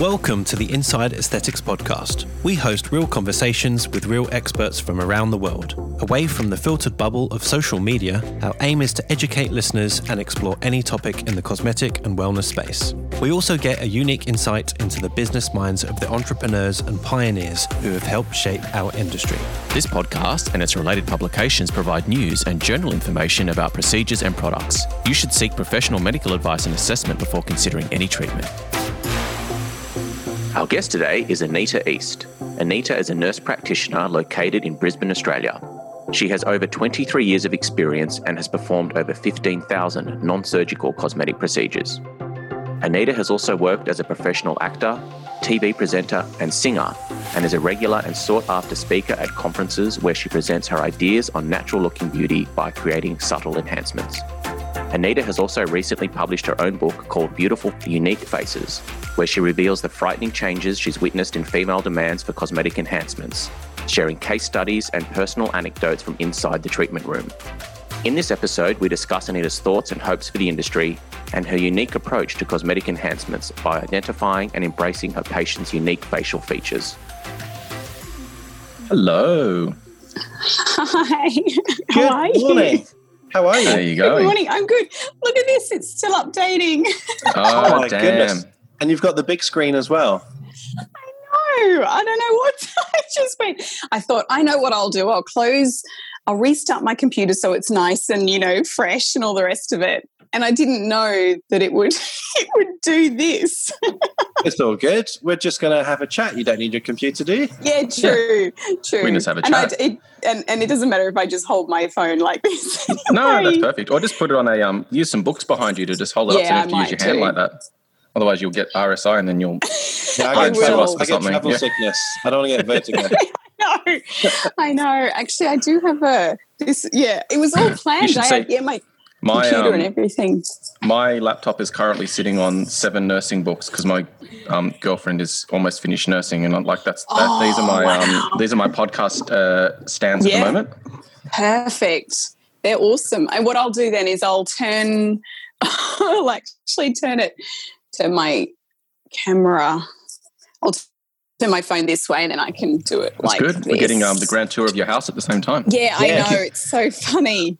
Welcome to the Inside Aesthetics Podcast. We host real conversations with real experts from around the world. Away from the filtered bubble of social media, our aim is to educate listeners and explore any topic in the cosmetic and wellness space. We also get a unique insight into the business minds of the entrepreneurs and pioneers who have helped shape our industry. This podcast and its related publications provide news and general information about procedures and products. You should seek professional medical advice and assessment before considering any treatment. Our guest today is Anita East. Anita is a nurse practitioner located in Brisbane, Australia. She has over 23 years of experience and has performed over 15,000 non surgical cosmetic procedures. Anita has also worked as a professional actor, TV presenter, and singer, and is a regular and sought after speaker at conferences where she presents her ideas on natural looking beauty by creating subtle enhancements. Anita has also recently published her own book called Beautiful Unique Faces, where she reveals the frightening changes she's witnessed in female demands for cosmetic enhancements, sharing case studies and personal anecdotes from inside the treatment room. In this episode, we discuss Anita's thoughts and hopes for the industry and her unique approach to cosmetic enhancements by identifying and embracing her patients' unique facial features. Hello. Hi. How Good are you? Morning. How are you? There you Good morning. I'm good. Look at this. It's still updating. Oh, oh, my damn. goodness. And you've got the big screen as well. No, I don't know what I just went. I thought, I know what I'll do. I'll close, I'll restart my computer so it's nice and, you know, fresh and all the rest of it. And I didn't know that it would it would do this. It's all good. We're just going to have a chat. You don't need your computer, do you? Yeah, true. True. We just have a and I- chat. it, and, and it doesn't matter if I just hold my phone like this. No, that's perfect. Or just put it on a um. Use some books behind you to just hold it up, so Yeah, you don't have to use might your hand do. like that. Otherwise, you'll get RSI, and then you'll. Yeah, I I, get, will. travel, I get travel yeah. sickness. I don't want to get vertigo. no, I know. Actually, I do have a this. Yeah, it was all planned. I say had yeah my My computer and um, everything. my laptop is currently sitting on seven nursing books because my um, girlfriend is almost finished nursing, and I'm like, that's that, these are my Oh, um, these are my podcast uh, stands Yeah. at the moment. Perfect. They're awesome. And what I'll do then is I'll turn, I'll actually turn it to my camera. I'll turn my phone this way and then I can do it That's like good. We're getting um, the grand tour of your house at the same time. Yeah, I know. It's so funny.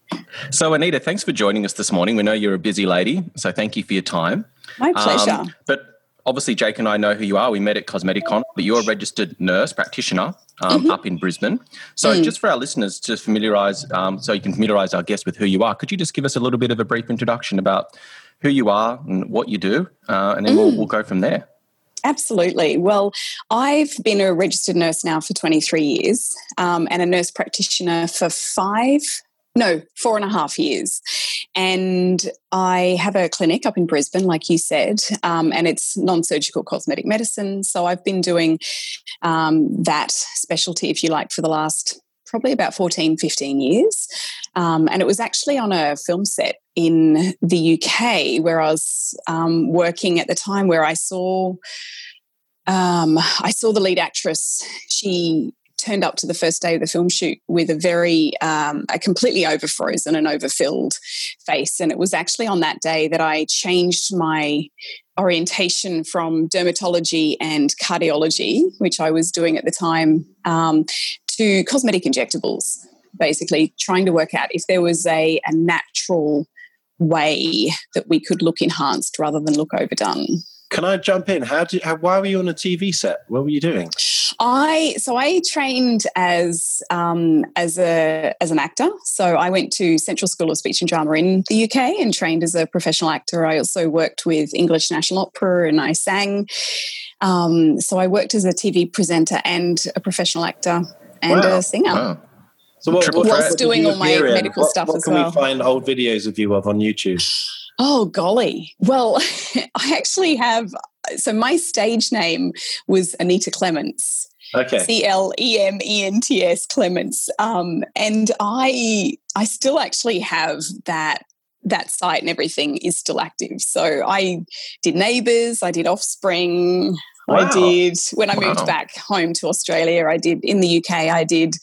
So, Anita, thanks for joining us this morning. We know you're a busy lady, so thank you for your time. My pleasure. Um, but obviously, Jake and I know who you are. We met at Cosmeticon, but you're a registered nurse practitioner um, Mm-hmm. up in Brisbane. So, Mm. just for our listeners to familiarise, um, so you can familiarise our guests with who you are, could you just give us a little bit of a brief introduction about who you are and what you do, uh, and then we'll, Mm. we'll go from there. Absolutely. Well, I've been a registered nurse now for 23 years um, and a nurse practitioner for five, no, four and a half years. And I have a clinic up in Brisbane, like you said, um, and it's non surgical cosmetic medicine. So I've been doing um, that specialty, if you like, for the last probably about 14, 15 years. Um, and it was actually on a film set in the UK where I was um, working at the time where I saw um, I saw the lead actress. She turned up to the first day of the film shoot with a very um, a completely overfrozen and overfilled face. And it was actually on that day that i changed my orientation from dermatology and cardiology which i was doing at the time um, to cosmetic injectables basically trying to work out if there was a, a natural way that we could look enhanced rather than look overdone Can I jump in? How did? How, why were you on a TV set? What were you doing? I so I trained as um, as a as an actor. So I went to Central School of Speech and Drama in the UK and trained as a professional actor. I also worked with English National Opera and I sang. Um, so I worked as a TV presenter and a professional actor and Wow. a singer. Wow. So what, Triple what- threat. doing all my medical What- stuff what as can we find old videos of you of on YouTube? Oh, golly. Well, I actually have. So my stage name was Anita Clements. Okay. C L E M E N T S Clements. Um, and I I still actually have that that site and everything is still active. So I did Neighbours, I did Offspring, I did when I moved back home to Australia, I did in the UK, I did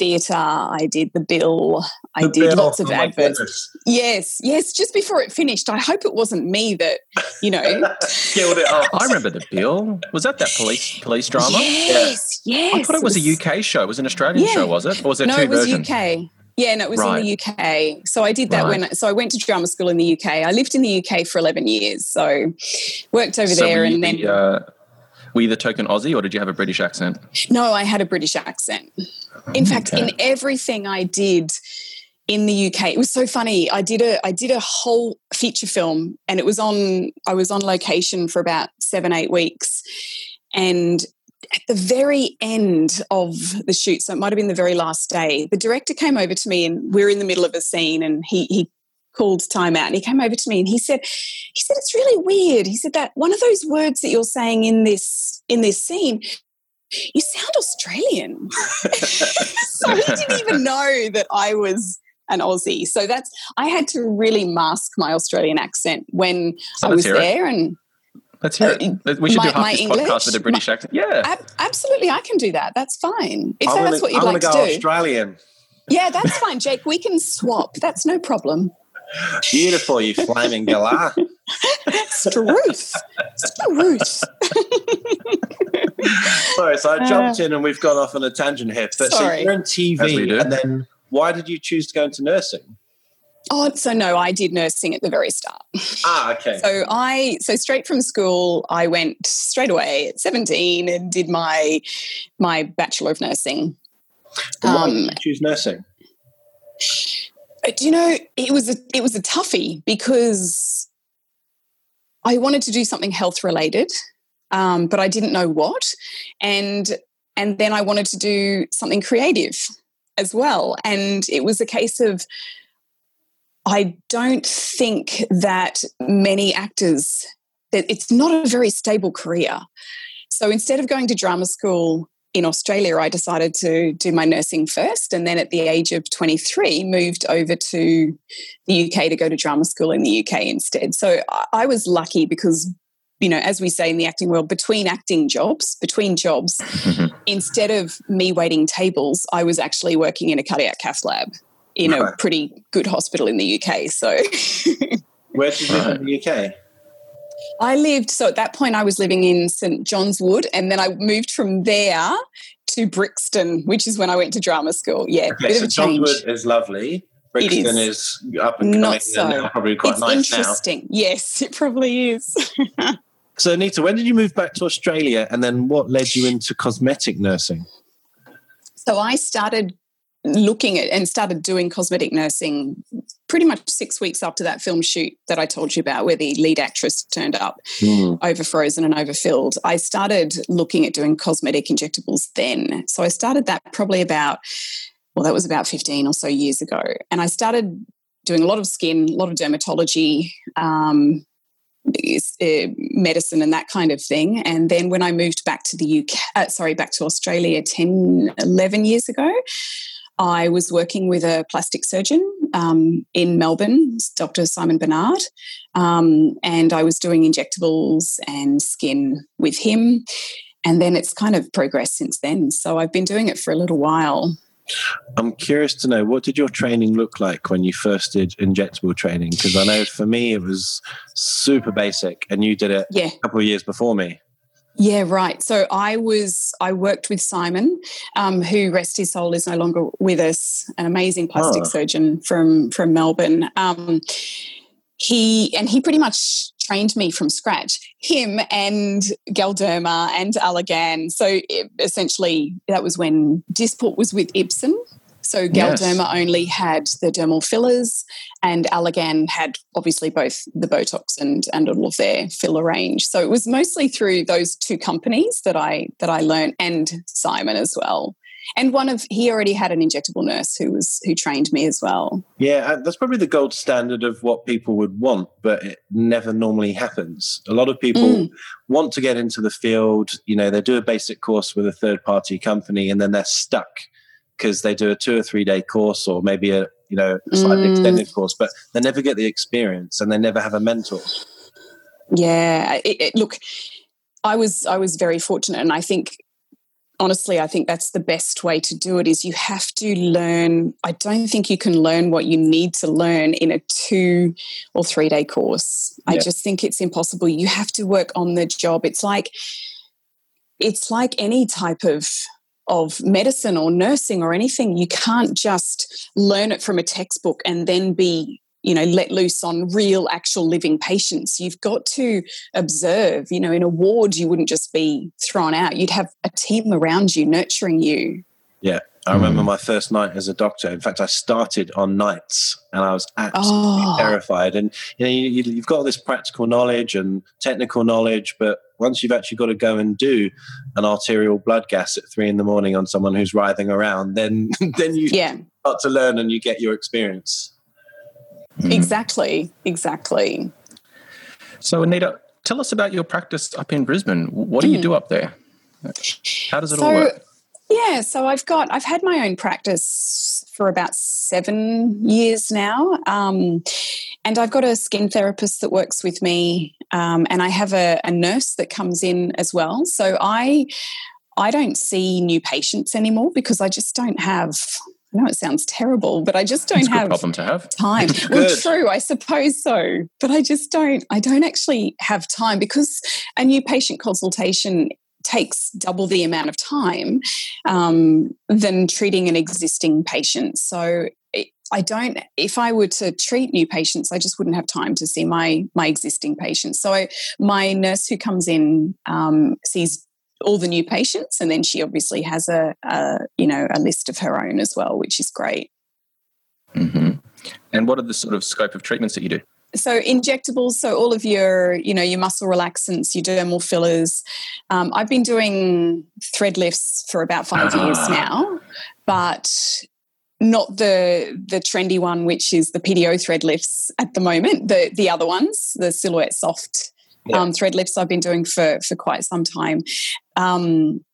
theatre. I did the bill. I The did Bill. lots of Oh adverts. Yes, yes. Just before it finished, I hope it wasn't me that you know. Killed it off. I remember the bill. Was that that police police drama? yes, yes. I thought it was a UK show. It was an Australian Yeah. show, was it? Or was there no, two it was versions? UK. Yeah, no, it was Right. in the UK. So I did that Right. when. So I went to drama school in the UK. I lived in the UK for eleven years. So worked over So there, were you and then uh, were you the token Aussie, or did you have a British accent? no, I had a British accent. In fact, in everything I did in the UK, it was so funny. I did a I did a whole feature film, and it was on. I was on location for about seven eight weeks, and at the very end of the shoot, so it might have been the very last day, the director came over to me, and we're in the middle of a scene, and he he called time out and he came over to me and he said he said it's really weird he said that one of those words that you're saying in this in this scene you sound australian so he didn't even know that i was an aussie so that's i had to really mask my australian accent when So i was hear it. there and Let's hear it. Uh, we should my- do half my this English? podcast with a British accent. Yeah. Ab- absolutely i can do that that's fine if that's what you'd I'm like gonna do Australian. yeah that's fine jake we can swap that's no problem Beautiful, you flaming galah. Struth. Struth. Sorry, so I jumped in and we've gone off on a tangent here. But so Sorry. you're in TV, and then why did you choose to go into nursing? Oh, so no, I did nursing at the very start. Ah, okay. So I, so straight from school, I went straight away at 17 and did my my bachelor of nursing. And why did Um, you choose nursing? Do you know, it was a it was a toughie because I wanted to do something health related, um, but I didn't know what, and and then I wanted to do something creative as well, and it was a case of I don't think that many actors that it's not a very stable career. So instead of going to drama school in Australia, I decided to do my nursing first. And then at the age of 23, moved over to the UK to go to drama school in the UK instead. So I- was lucky because, you know, as we say in the acting world, between acting jobs, between jobs, instead of me waiting tables, I was actually working in a cardiac cath lab in a pretty good hospital in the UK. So Where did you live in the UK? I lived, so at that point, I was living in St. John's Wood, and then I moved from there to Brixton, which is when I went to drama school. Yeah, Okay, bit so of a change. Johnwood is lovely. Brixton is. up and coming Not so. and now probably quite it's nice now. interesting. Yes, it probably is. So, Anita, when did you move back to Australia, and then what led you into cosmetic nursing? So I started looking at and started doing cosmetic nursing pretty much six weeks after that film shoot that I told you about, where the lead actress turned up over frozen and overfilled. I started looking at doing cosmetic injectables then. So I started that probably about, well, that was about 15 or so years ago. And I started doing a lot of skin, a lot of dermatology. Um, uh, medicine and that kind of thing. And then when I moved back to the UK, uh, sorry, back to Australia 10, 11 years ago, I was working with a plastic surgeon um, in Melbourne, Dr. Simon Bernard, um, and I was doing injectables and skin with him. And then it's kind of progressed since then. So I've been doing it for a little while. I'm curious to know what did your training look like when you first did injectable training? Because I know for me it was super basic, and you did it Yeah. a couple of years before me. Yeah, right. So I was, I worked with Simon, um, who rest his soul is no longer with us, an amazing plastic Oh. surgeon from from Melbourne. Um, he and he pretty much trained me from scratch. Him and Galderma and Allergan. So it, essentially, that was when Dysport was with Ipsen. So Yes. Galderma only had the dermal fillers, and Allergan had obviously both the Botox and and all of their filler range. So it was mostly through those two companies that I that I learned, and Simon as well. And one of he already had an injectable nurse who was who trained me as well. Yeah, uh, that's probably the gold standard of what people would want, but it never normally happens. A lot of people Mm. want to get into the field. You know, they do a basic course with a third party company, and then they're stuck because they do a two or three day course, or maybe a you know slightly Mm. extended course, but they never get the experience, and they never have a mentor. Yeah, it, it, look, I was I was very fortunate, and I think honestly i think that's the best way to do it is you have to learn i don't think you can learn what you need to learn in a two or three day course yeah. i just think it's impossible you have to work on the job it's like it's like any type of of medicine or nursing or anything you can't just learn it from a textbook and then be you know let loose on real actual living patients you've got to observe you know in a ward you wouldn't just be thrown out you'd have a team around you nurturing you yeah I remember mm. my first night as a doctor. In fact, I started on nights and I was absolutely oh. terrified. And you know, you, have got all this practical knowledge and technical knowledge, but once you've actually got to go and do an arterial blood gas at three in the morning on someone who's writhing around, then then you yeah. start to learn and you get your experience. Mm. Exactly, exactly. So, Anita, tell us about your practice up in Brisbane. What do mm. you do up there? How does it so, all work? Yeah, so I've got I've had my own practice for about seven years now, um, and I've got a skin therapist that works with me, um, and I have a, a nurse that comes in as well. So I I don't see new patients anymore because I just don't have I know it sounds terrible, but I just don't have problem to have time. well, true, I suppose so, but I just don't. I don't actually have time because a new patient consultation takes double the amount of time um, than treating an existing patient. So I don't. If I were to treat new patients, I just wouldn't have time to see my my existing patients. So I, my nurse who comes in um, sees all the new patients, and then she obviously has a, a you know a list of her own as well, which is great. Mm-hmm. And what are the sort of scope of treatments that you do? So injectables, so all of your, you know, your muscle relaxants, your dermal fillers. Um, I've been doing thread lifts for about 5 uh-huh. years now, but not the the trendy one, which is the PDO thread lifts at the moment. The the other ones, the silhouette soft yeah. um, thread lifts I've been doing for for quite some time. Um,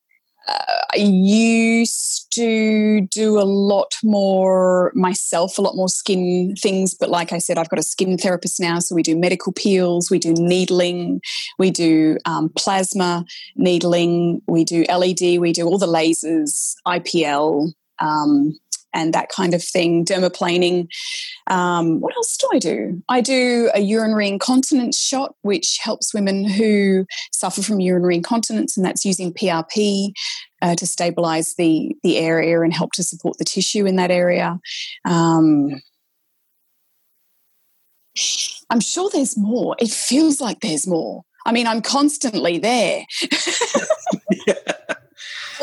uh, I used to do a lot more myself, a lot more skin things. But like I said, I've got a skin therapist now. So we do medical peels, we do needling, we do um, plasma needling, we do LED, we do all the lasers, IPL. Um, and that kind of thing, dermaplaning. Um, what else do I do? I do a urinary incontinence shot, which helps women who suffer from urinary incontinence, and that's using PRP uh, to stabilize the, the area and help to support the tissue in that area. Um, I'm sure there's more. It feels like there's more. I mean, I'm constantly there. yeah.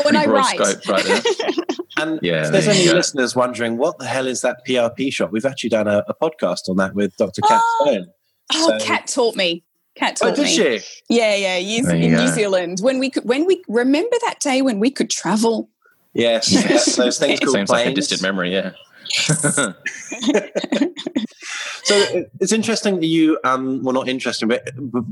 When I write. Right And yeah, if there's any go. listeners wondering what the hell is that PRP shot, we've actually done a, a podcast on that with Dr. Kat oh, Stone. Oh, so, Kat taught me. Kat oh, taught oh, did me. She? Yeah, yeah. in New Zealand when we could, when we remember that day when we could travel. Yes, yes those things called Seems planes. like a distant memory. Yeah. So it's interesting that you um well not interesting but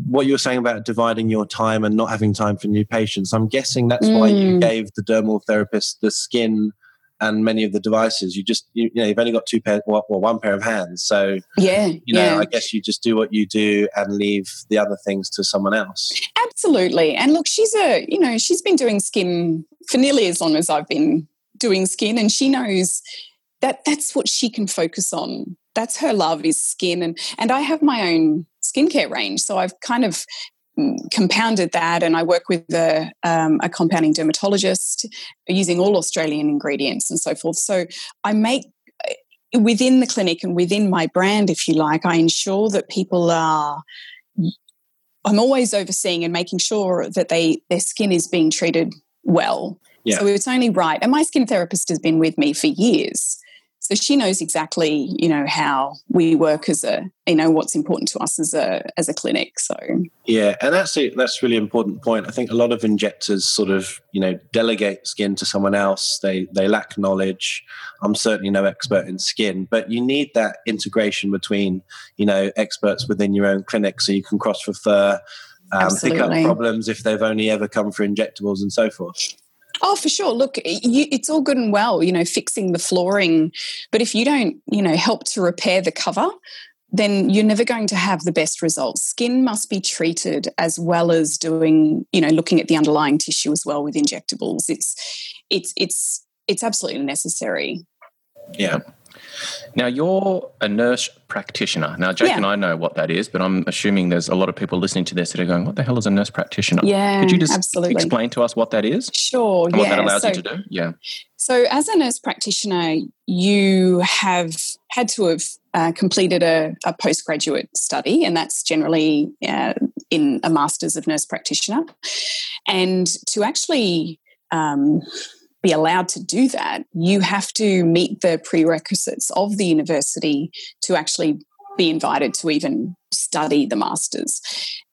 what you were saying about dividing your time and not having time for new patients i'm guessing that's mm. why you mm. gave the dermal therapist the skin and many of the devices you just you, you know you've only got two pair well, well, one pair of hands so yeah you know yeah. i guess you just do what you do and leave the other things to someone else absolutely and look she's a you know she's been doing skin for nearly as long as i've been doing skin and she knows that that's what she can focus on. That's her love is skin and and i have my own skincare range so i've kind of mm, compounded that and i work with a, um, a compounding dermatologist using all australian ingredients and so forth. So i make uh, within the clinic and within my brand if you like i ensure that people are i'm always overseeing and making sure that they their skin is being treated well. Yeah. so it's only right and my skin therapist has been with me for years so she knows exactly you know how we work as a you know what's important to us as a as a clinic so. Yeah and that's a that's really important point. I think a lot of injectors sort of you know delegate skin to someone else. They they lack knowledge. I'm certainly no expert in skin but you need that integration between you know experts within your own clinic so you can cross refer um, pick up problems if they've only ever come for injectables and so forth Oh, for sure. Look, you, it's all good and well, you know, fixing the flooring, but if you don't, you know, help to repair the cover, then you're never going to have the best results. Skin must be treated as well as doing, you know, looking at the underlying tissue as well with injectables. It's it's it's it's absolutely necessary. Yeah. Now you're a nurse practitioner. Now Jake Yeah. and I know what that is, but I'm assuming there's a lot of people listening to this that are going, "What the hell is a nurse practitioner?" Yeah, Could you just absolutely. explain to us what that is Sure. and yeah. what that allows so, you to do? Yeah. so, as a nurse practitioner, you have had to have uh, completed a, a postgraduate study, and that's generally uh, in a master's of nurse practitioner. And to actually um, be allowed to do that, you have to meet the prerequisites of the university to actually be invited to even study the masters.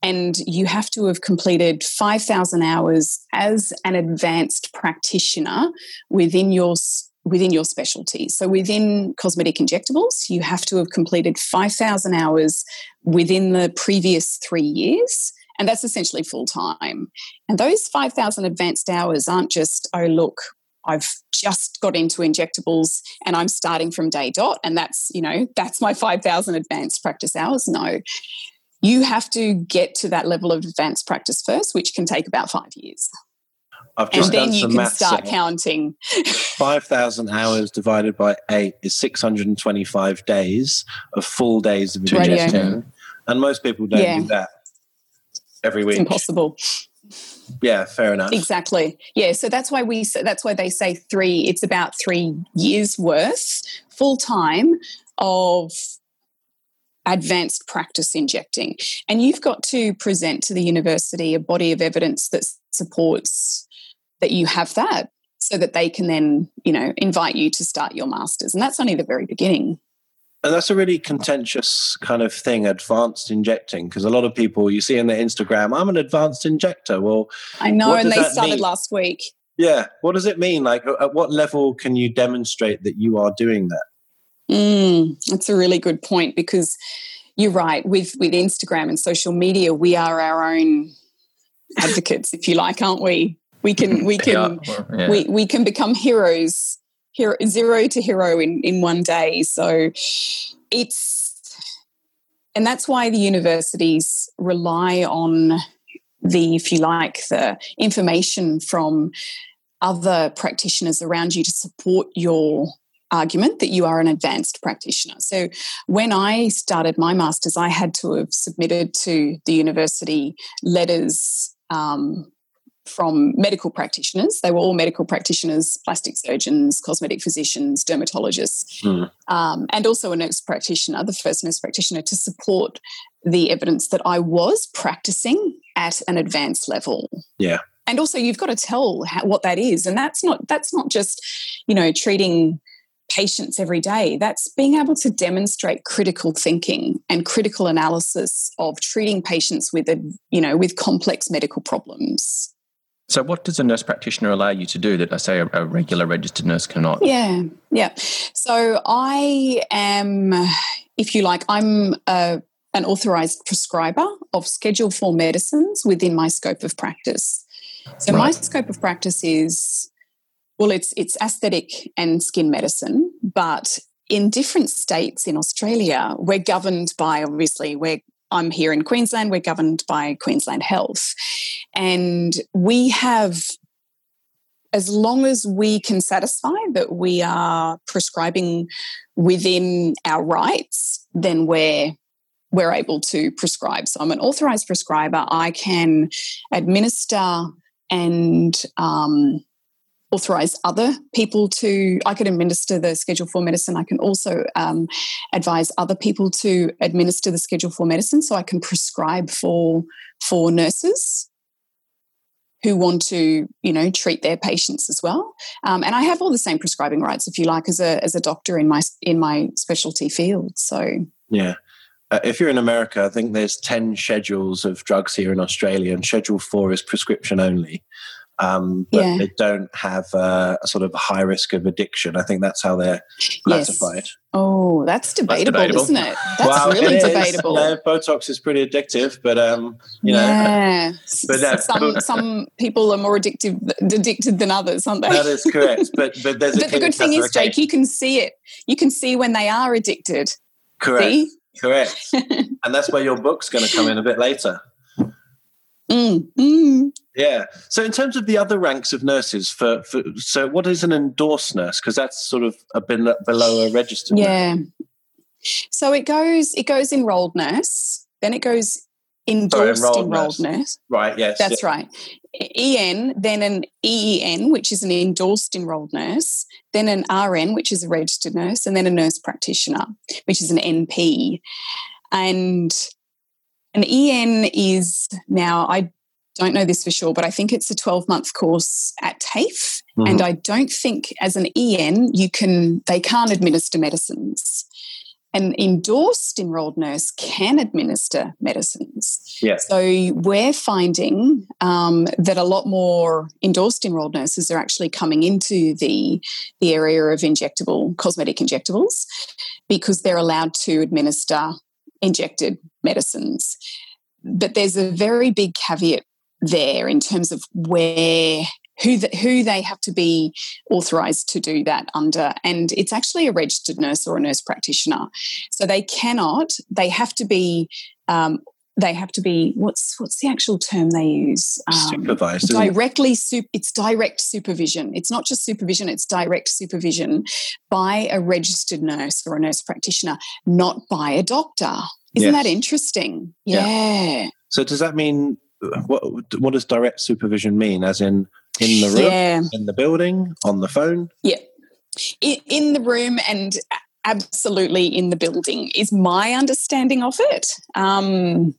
And you have to have completed 5,000 hours as an advanced practitioner within your within your specialty. So within cosmetic injectables, you have to have completed 5,000 hours within the previous 3 years. And that's essentially full time. And those 5,000 advanced hours aren't just, oh, look, I've just got into injectables and I'm starting from day dot. And that's, you know, that's my 5,000 advanced practice hours. No, you have to get to that level of advanced practice first, which can take about five years. I've just And then you can start counting. 5,000 hours divided by eight is 625 days of full days of Radio. And most people don't Yeah. do that every week. It's week. impossible. Yeah, fair enough. Exactly. Yeah. So that's why we. That's why they say three. It's about three years worth full time of advanced practice injecting, and you've got to present to the university a body of evidence that supports that you have that, so that they can then you know invite you to start your masters, and that's only the very beginning. And that's a really contentious kind of thing, advanced injecting, because a lot of people you see in their Instagram, I'm an advanced injector. Well, I know, What and they that started mean? last week. yeah, what does it mean? Like, at what level can you demonstrate that you are doing that? Mm, that's a really good point because you're right. With with Instagram and social media, we are our own advocates, if you like, aren't we? We can we can Yeah. Yeah. we we can become heroes, hero, zero to hero in in one day. So it's and that's why the universities rely on the, if you like, the information from other practitioners around you to support your argument that you are an advanced practitioner. So when I started my master's, I had to have submitted to the university letters um, from medical practitioners. They were all medical practitioners, plastic surgeons, cosmetic physicians, dermatologists, Hmm. um, and also a nurse practitioner, the first nurse practitioner, to support the evidence that I was practicing at an advanced level. Yeah. And also, you've got to tell how, what that is, and that's not that's not just you know treating patients every day. That's being able to demonstrate critical thinking and critical analysis of treating patients with a you know with complex medical problems. So, what does a nurse practitioner allow you to do that I say a, a regular registered nurse cannot? Yeah, yeah. So I am, if you like, I'm a, an authorized prescriber of Schedule 4 medicines within my scope of practice. So my scope of practice is, well, it's it's aesthetic and skin medicine, but in different states in Australia, we're governed by obviously we're I'm here in Queensland, we're governed by Queensland Health. And we have as long as we can satisfy that we are prescribing within our rights, then we're we're able to prescribe. So I'm an authorized prescriber. I can administer and um, authorize other people to. I could administer the Schedule Four medicine. I can also um, advise other people to administer the Schedule Four medicine. So I can prescribe for for nurses who want to, you know, treat their patients as well. Um, and I have all the same prescribing rights, if you like, as a as a doctor in my in my specialty field. So Yeah. Uh, if you're in America, I think there's 10 schedules of drugs here in Australia, and Schedule 4 is prescription only. Um, but Yeah. they don't have uh, a sort of high risk of addiction. I think that's how they're classified. oh, that's debatable, debatable. isn't it? That's Well, really it is. debatable. No, Botox is pretty addictive, but um, you know, yeah, But no. some some people are more addictive addicted than others, aren't they? that is correct. But but there's a but the good thing is, Jake, you can see it. You can see when they are addicted. correct. See? Correct. and that's where your book's going to come in a bit later. Mm, mm. Yeah. So, in terms of the other ranks of nurses, for, for so what is an endorsed nurse? Because that's sort of a bit below a registered. Yeah. Nurse. So it goes it goes enrolled nurse, then it goes endorsed Sorry, enrolled, enrolled nurse. nurse. Right. Yes. That's yeah. right. EN, then an EEN, which is an endorsed enrolled nurse, then an RN, which is a registered nurse, and then a nurse practitioner, which is an NP. And an EN is now, I don't know this for sure, but I think it's a 12 month course at TAFE. Mm-hmm. And I don't think as an EN, you can, they can't administer medicines an endorsed enrolled nurse can administer medicines. Yes. So we're finding um, that a lot more endorsed enrolled nurses are actually coming into the, the area of injectable, cosmetic injectables, because they're allowed to administer injected medicines. But there's a very big caveat there in terms of where who the, who they have to be authorized to do that under. And it's actually a registered nurse or a nurse practitioner. So they cannot they have to be um, they have to be what's what's the actual term they use? Um, supervised directly sup, it's direct supervision. It's not just supervision it's direct supervision by a registered nurse or a nurse practitioner not by a doctor. Isn't yes. that interesting? Yeah. yeah. So does that mean what what does direct supervision mean as in in the room, yeah. in the building, on the phone? Yeah. In the room and absolutely in the building is my understanding of it. Um,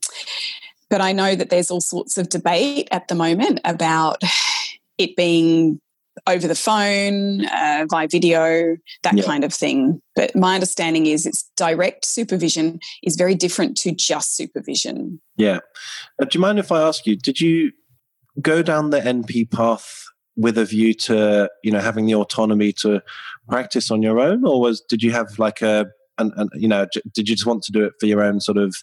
but I know that there's all sorts of debate at the moment about it being over the phone, uh, via video, that yeah. kind of thing. But my understanding is it's direct supervision is very different to just supervision. Yeah. Uh, do you mind if I ask you, did you go down the NP path with a view to you know having the autonomy to practice on your own, or was did you have like a an, an, you know did you just want to do it for your own sort of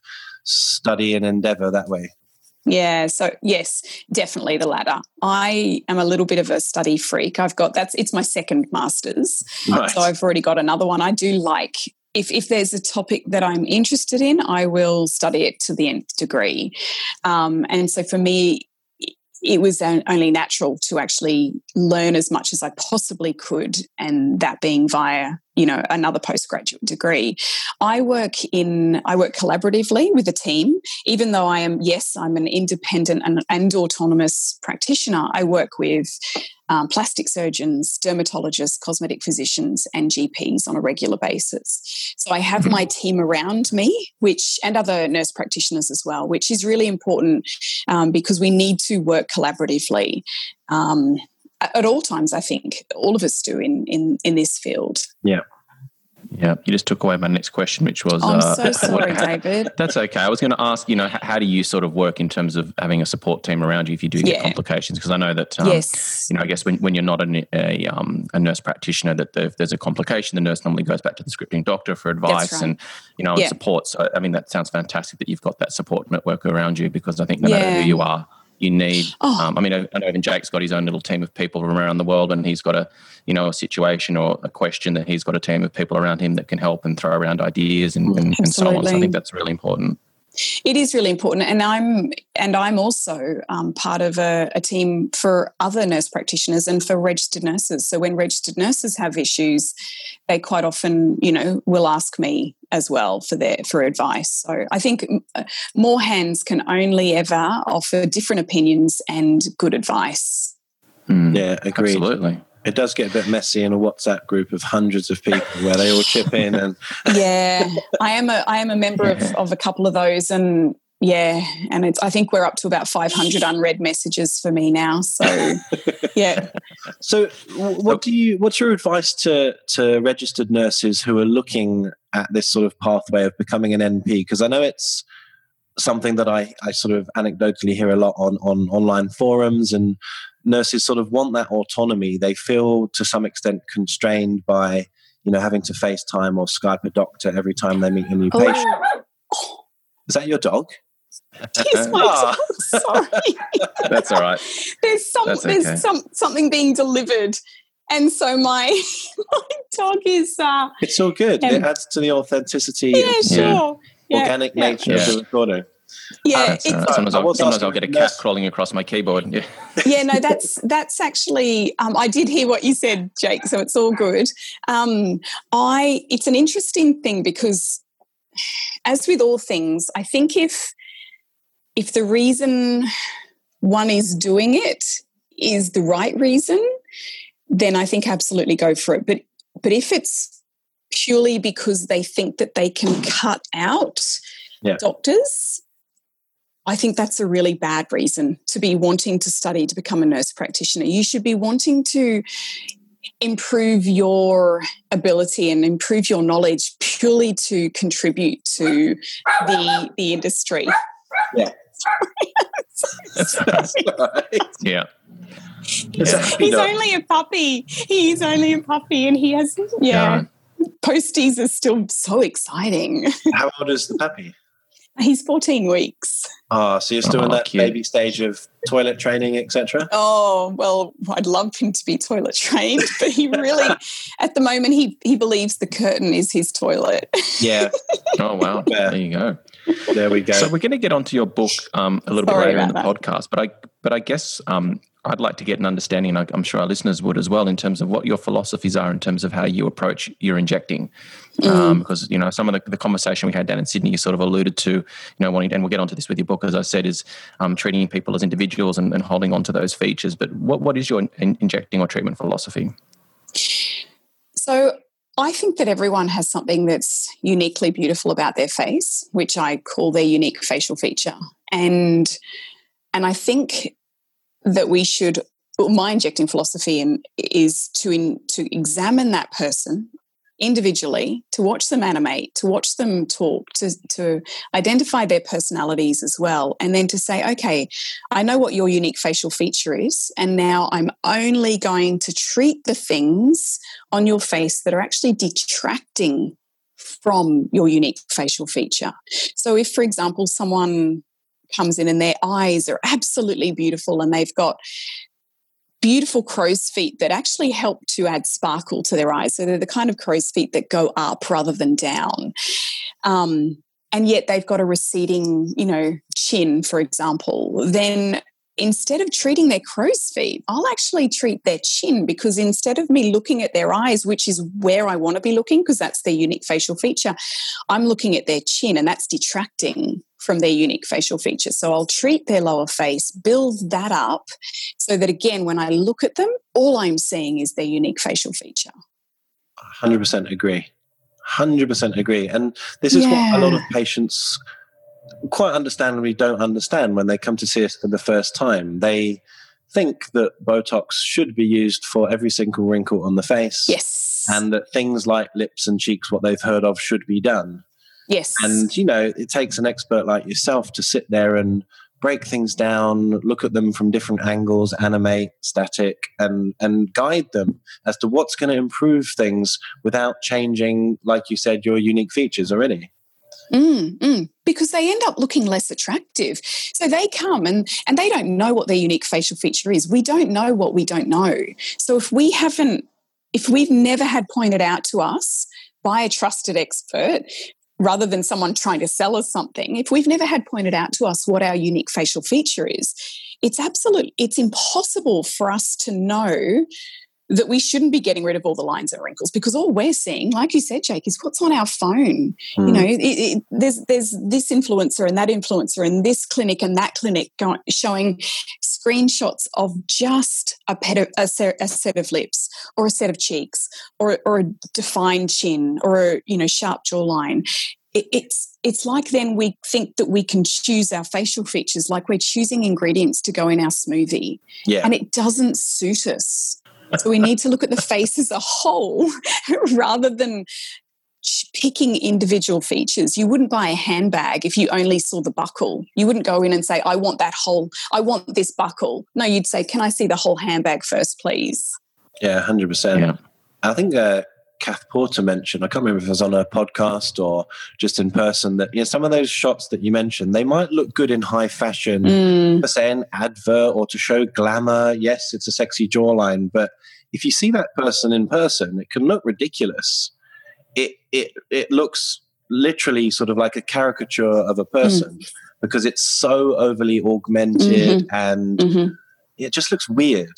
study and endeavor that way? Yeah, so yes, definitely the latter. I am a little bit of a study freak. I've got that's it's my second masters. So I've already got another one. I do like if, if there's a topic that I'm interested in, I will study it to the nth degree. Um, and so for me, it was only natural to actually learn as much as I possibly could, and that being via you know another postgraduate degree. I work in I work collaboratively with a team, even though I am yes I'm an independent and, and autonomous practitioner. I work with um, plastic surgeons, dermatologists, cosmetic physicians, and GPs on a regular basis. So I have my team around me, which and other nurse practitioners as well, which is really important um, because we need to work collaboratively. Um, at all times, I think all of us do in in in this field. Yeah. Yeah, you just took away my next question, which was. I'm uh, so sorry, David. That's okay. I was going to ask, you know, how do you sort of work in terms of having a support team around you if you do get yeah. complications? Because I know that, um, yes. you know, I guess when, when you're not a, a, um, a nurse practitioner, that if there's a complication, the nurse normally goes back to the scripting doctor for advice right. and, you know, yeah. support. So, I mean, that sounds fantastic that you've got that support network around you because I think no yeah. matter who you are, you need. Oh. Um, I mean, I, know even Jake's got his own little team of people from around the world, and he's got a, you know, a situation or a question that he's got a team of people around him that can help and throw around ideas and, and, and so on. So I think that's really important. It is really important, and I'm and I'm also um, part of a, a, team for other nurse practitioners and for registered nurses. So when registered nurses have issues, they quite often, you know, will ask me as well for their for advice. So I think uh, more hands can only ever offer different opinions and good advice. Mm, yeah, agreed. Absolutely it does get a bit messy in a WhatsApp group of hundreds of people where they all chip in and yeah, I am a I am a member yeah. of, of a couple of those and yeah, and it's I think we're up to about 500 unread messages for me now. So yeah. So what do you what's your advice to to registered nurses who are looking at this sort of pathway of becoming an NP because I know it's something that I, I sort of anecdotally hear a lot on, on online forums and nurses sort of want that autonomy. They feel to some extent constrained by, you know, having to FaceTime or Skype a doctor every time they meet a new patient. Oh. Is that your dog? He's my dog. Sorry. That's all right. There's some okay. there's some something being delivered. And so my my dog is uh It's all good. Um, it adds to the authenticity. Yeah, sure. Yeah yeah. organic yeah. nature of the recording. Yeah, uh, sometimes, I'll, sometimes I'll, get a cat crawling across my keyboard. Yeah, yeah, no, that's that's actually. Um, I did hear what you said, Jake. So it's all good. Um, I it's an interesting thing because, as with all things, I think if if the reason one is doing it is the right reason, then I think absolutely go for it. But but if it's purely because they think that they can cut out yeah. doctors, I think that's a really bad reason to be wanting to study to become a nurse practitioner. You should be wanting to improve your ability and improve your knowledge purely to contribute to the the industry. Yeah. yeah. He's only a puppy. He's only a puppy, and he has yeah. yeah. Posties are still so exciting. How old is the puppy? He's 14 weeks. Ah, so you're still oh, in that cute. baby stage of toilet training, etc. Oh well, I'd love him to be toilet trained, but he really, at the moment, he he believes the curtain is his toilet. Yeah. oh wow. Yeah. There you go. There we go. So we're going to get onto your book um, a little Sorry bit later in the that. podcast, but I but I guess um, I'd like to get an understanding, and I'm sure our listeners would as well, in terms of what your philosophies are in terms of how you approach your injecting. Mm. Um, because you know some of the, the, conversation we had down in Sydney, you sort of alluded to, you know, wanting, and we'll get onto this with your book, as I said, is um, treating people as individuals and, and, holding on to those features. But what what is your in, injecting or treatment philosophy? So I think that everyone has something that's uniquely beautiful about their face, which I call their unique facial feature, and and I think that we should my injecting philosophy in, is to in, to examine that person individually, to watch them animate, to watch them talk, to, to identify their personalities as well, and then to say, okay, I know what your unique facial feature is, and now I'm only going to treat the things on your face that are actually detracting from your unique facial feature. So, if, for example, someone comes in and their eyes are absolutely beautiful and they've got beautiful crow's feet that actually help to add sparkle to their eyes. So they're the kind of crow's feet that go up rather than down. Um, and yet they've got a receding, you know, chin, for example, then instead of treating their crow's feet, I'll actually treat their chin because instead of me looking at their eyes, which is where I want to be looking because that's their unique facial feature, I'm looking at their chin and that's detracting from their unique facial features. So I'll treat their lower face, build that up so that again, when I look at them, all I'm seeing is their unique facial feature. 100% agree. 100% agree. And this is yeah. what a lot of patients quite understandably don't understand when they come to see us for the first time. They think that Botox should be used for every single wrinkle on the face. Yes. And that things like lips and cheeks, what they've heard of, should be done. Yes. And, you know, it takes an expert like yourself to sit there and break things down, look at them from different angles, animate, static, and and guide them as to what's going to improve things without changing, like you said, your unique features already. Mm, mm, because they end up looking less attractive. So they come and, and they don't know what their unique facial feature is. We don't know what we don't know. So if we haven't, if we've never had pointed out to us by a trusted expert, rather than someone trying to sell us something, if we've never had pointed out to us what our unique facial feature is, it's absolute, it's impossible for us to know that we shouldn't be getting rid of all the lines and wrinkles because all we're seeing, like you said, Jake, is what's on our phone. Mm. You hmm. know, it, it, there's there's this influencer and that influencer and this clinic and that clinic going, showing screenshots of just a, pet, a, set, a, set, of lips or a set of cheeks or, or a defined chin or a you know sharp jawline. It, it's it's like then we think that we can choose our facial features like we're choosing ingredients to go in our smoothie. Yeah. And it doesn't suit us. So we need to look at the face as a whole rather than picking individual features. You wouldn't buy a handbag if you only saw the buckle. You wouldn't go in and say, I want that whole, I want this buckle. No, you'd say, Can I see the whole handbag first, please? Yeah, 100%. Yeah. I think uh, Kath Porter mentioned, I can't remember if it was on a podcast or just in person, that you know, some of those shots that you mentioned, they might look good in high fashion, mm. per se, an advert or to show glamour. Yes, it's a sexy jawline, but if you see that person in person, it can look ridiculous. It it it looks literally sort of like a caricature of a person mm. because it's so overly augmented mm-hmm. and mm-hmm. it just looks weird.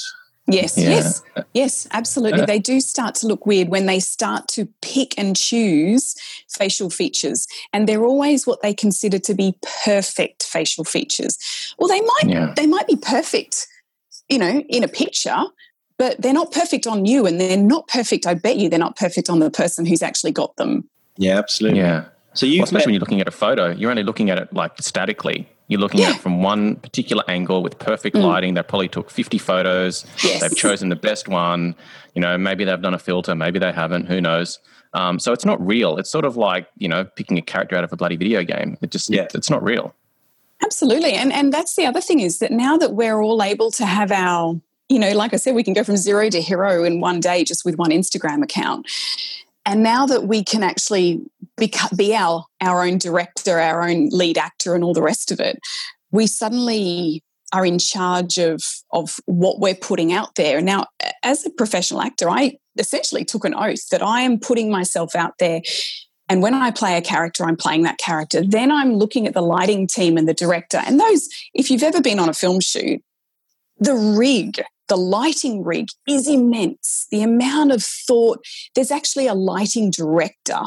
Yes, yeah. yes, yes, absolutely. Uh, they do start to look weird when they start to pick and choose facial features, and they're always what they consider to be perfect facial features. Well, they might yeah. they might be perfect, you know, in a picture, but they're not perfect on you, and they're not perfect. I bet you they're not perfect on the person who's actually got them. Yeah, absolutely. Yeah. So you, well, especially met- when you're looking at a photo, you're only looking at it like statically. You're looking yeah. at it from one particular angle with perfect mm. lighting. They probably took 50 photos. Yes. They've chosen the best one. You know, maybe they've done a filter, maybe they haven't. Who knows? Um, so it's not real. It's sort of like you know picking a character out of a bloody video game. It just yeah. it, it's not real. Absolutely, and and that's the other thing is that now that we're all able to have our you know, like I said, we can go from zero to hero in one day just with one Instagram account. And now that we can actually be, be our, our own director, our own lead actor, and all the rest of it, we suddenly are in charge of, of what we're putting out there. And now, as a professional actor, I essentially took an oath that I am putting myself out there. And when I play a character, I'm playing that character. Then I'm looking at the lighting team and the director. And those, if you've ever been on a film shoot, the rig the lighting rig is immense. The amount of thought, there's actually a lighting director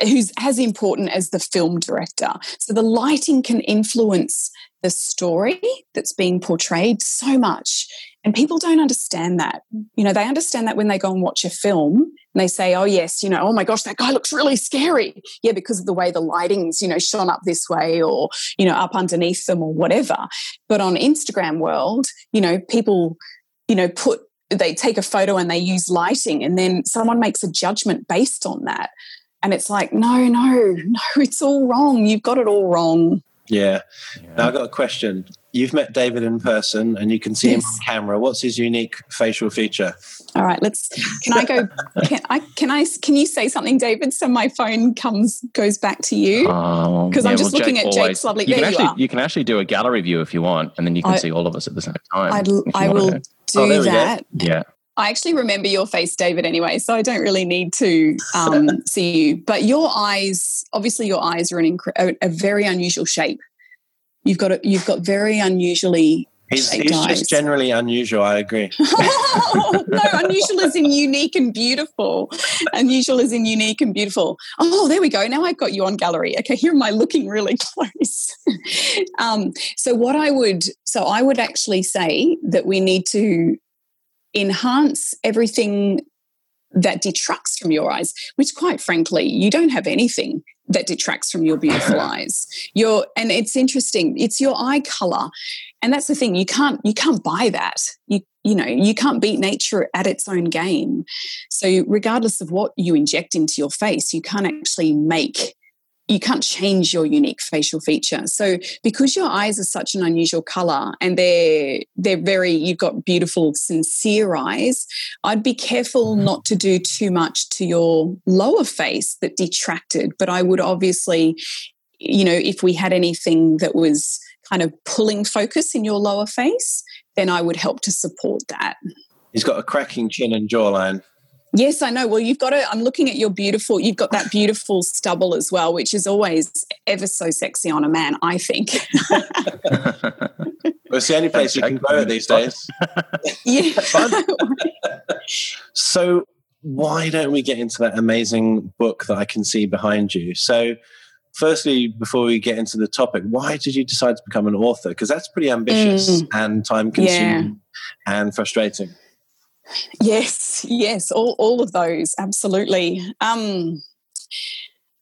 who's as important as the film director. So the lighting can influence the story that's being portrayed so much. And people don't understand that. You know, they understand that when they go and watch a film and they say, oh, yes, you know, oh my gosh, that guy looks really scary. Yeah, because of the way the lighting's, you know, shone up this way or, you know, up underneath them or whatever. But on Instagram world, you know, people you know, put they take a photo and they use lighting and then someone makes a judgment based on that. And it's like, no, no, no, it's all wrong. You've got it all wrong. Yeah. yeah. Now I've got a question. You've met David in person and you can see yes. him on camera. What's his unique facial feature? All right, let's can I go can I can I can you say something, David, so my phone comes goes back to you? Because um, yeah, I'm just well, looking Jake at always, Jake's lovely. You can actually you, you, can actually do a gallery view if you want, and then you can I, see all of us at the same time. I'd, I will do oh, that. Yeah. I actually remember your face, David, anyway, so I don't really need to um, see you. But your eyes, obviously, your eyes are an incre- a, a very unusual shape. You've got a, you've got very unusually He's, he's just generally unusual. I agree. no, unusual is in unique and beautiful. Unusual is in unique and beautiful. Oh, there we go. Now I've got you on gallery. Okay, here am I looking really close. um, so what I would, so I would actually say that we need to enhance everything that detracts from your eyes, which quite frankly, you don't have anything that detracts from your beautiful eyes. Your and it's interesting, it's your eye color. And that's the thing, you can't you can't buy that. You you know, you can't beat nature at its own game. So regardless of what you inject into your face, you can't actually make you can't change your unique facial feature. So because your eyes are such an unusual color and they're they're very you've got beautiful sincere eyes, I'd be careful mm-hmm. not to do too much to your lower face that detracted, but I would obviously you know if we had anything that was kind of pulling focus in your lower face, then I would help to support that. He's got a cracking chin and jawline. Yes, I know. Well, you've got it. I'm looking at your beautiful, you've got that beautiful stubble as well, which is always ever so sexy on a man, I think. well, it's the only place you can grow it these days. yeah. so, why don't we get into that amazing book that I can see behind you? So, firstly, before we get into the topic, why did you decide to become an author? Because that's pretty ambitious mm. and time consuming yeah. and frustrating. Yes, yes, all, all of those, absolutely. Um,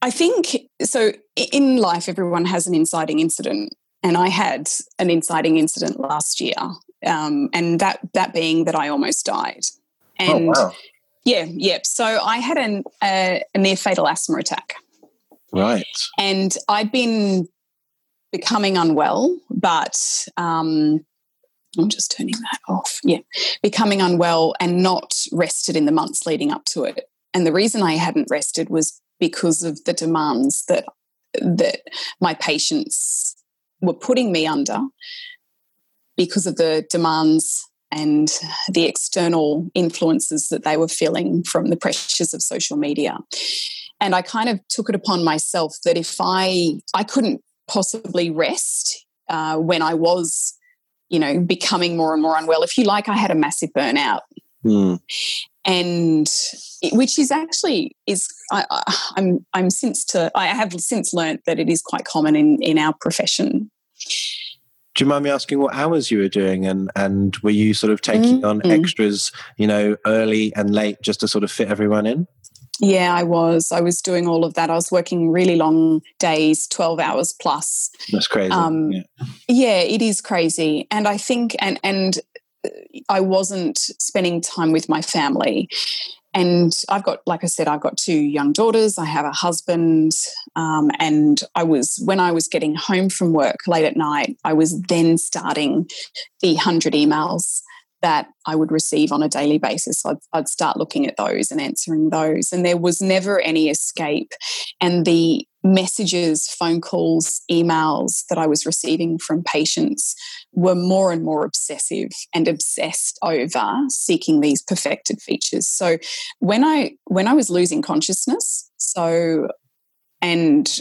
I think so. In life, everyone has an inciting incident, and I had an inciting incident last year, um, and that that being that I almost died. Oh, and oh, wow. yeah, yeah. So I had an, a, a near fatal asthma attack. Right. And I'd been becoming unwell, but um, I'm just turning that off. Yeah. Becoming unwell and not rested in the months leading up to it. And the reason I hadn't rested was because of the demands that that my patients were putting me under because of the demands and the external influences that they were feeling from the pressures of social media. and I kind of took it upon myself that if I I couldn't possibly rest uh, when I was, you know, becoming more and more unwell. If you like, I had a massive burnout. Mm. And which is actually is I, I'm I'm since to I have since learned that it is quite common in in our profession. Do you mind me asking what hours you were doing, and and were you sort of taking mm-hmm. on extras, you know, early and late just to sort of fit everyone in? Yeah, I was. I was doing all of that. I was working really long days, 12 hours plus. That's crazy. Um, yeah. yeah, it is crazy. And I think, and, and I wasn't spending time with my family. And I've got, like I said, I've got two young daughters. I have a husband. Um, and I was, when I was getting home from work late at night, I was then starting the 100 emails that I would receive on a daily basis. I'd, I'd, start looking at those and answering those. And there was never any escape. And the messages, phone calls, emails that I was receiving from patients were more and more obsessive and obsessed over seeking these perfected features. So when I when I was losing consciousness, so and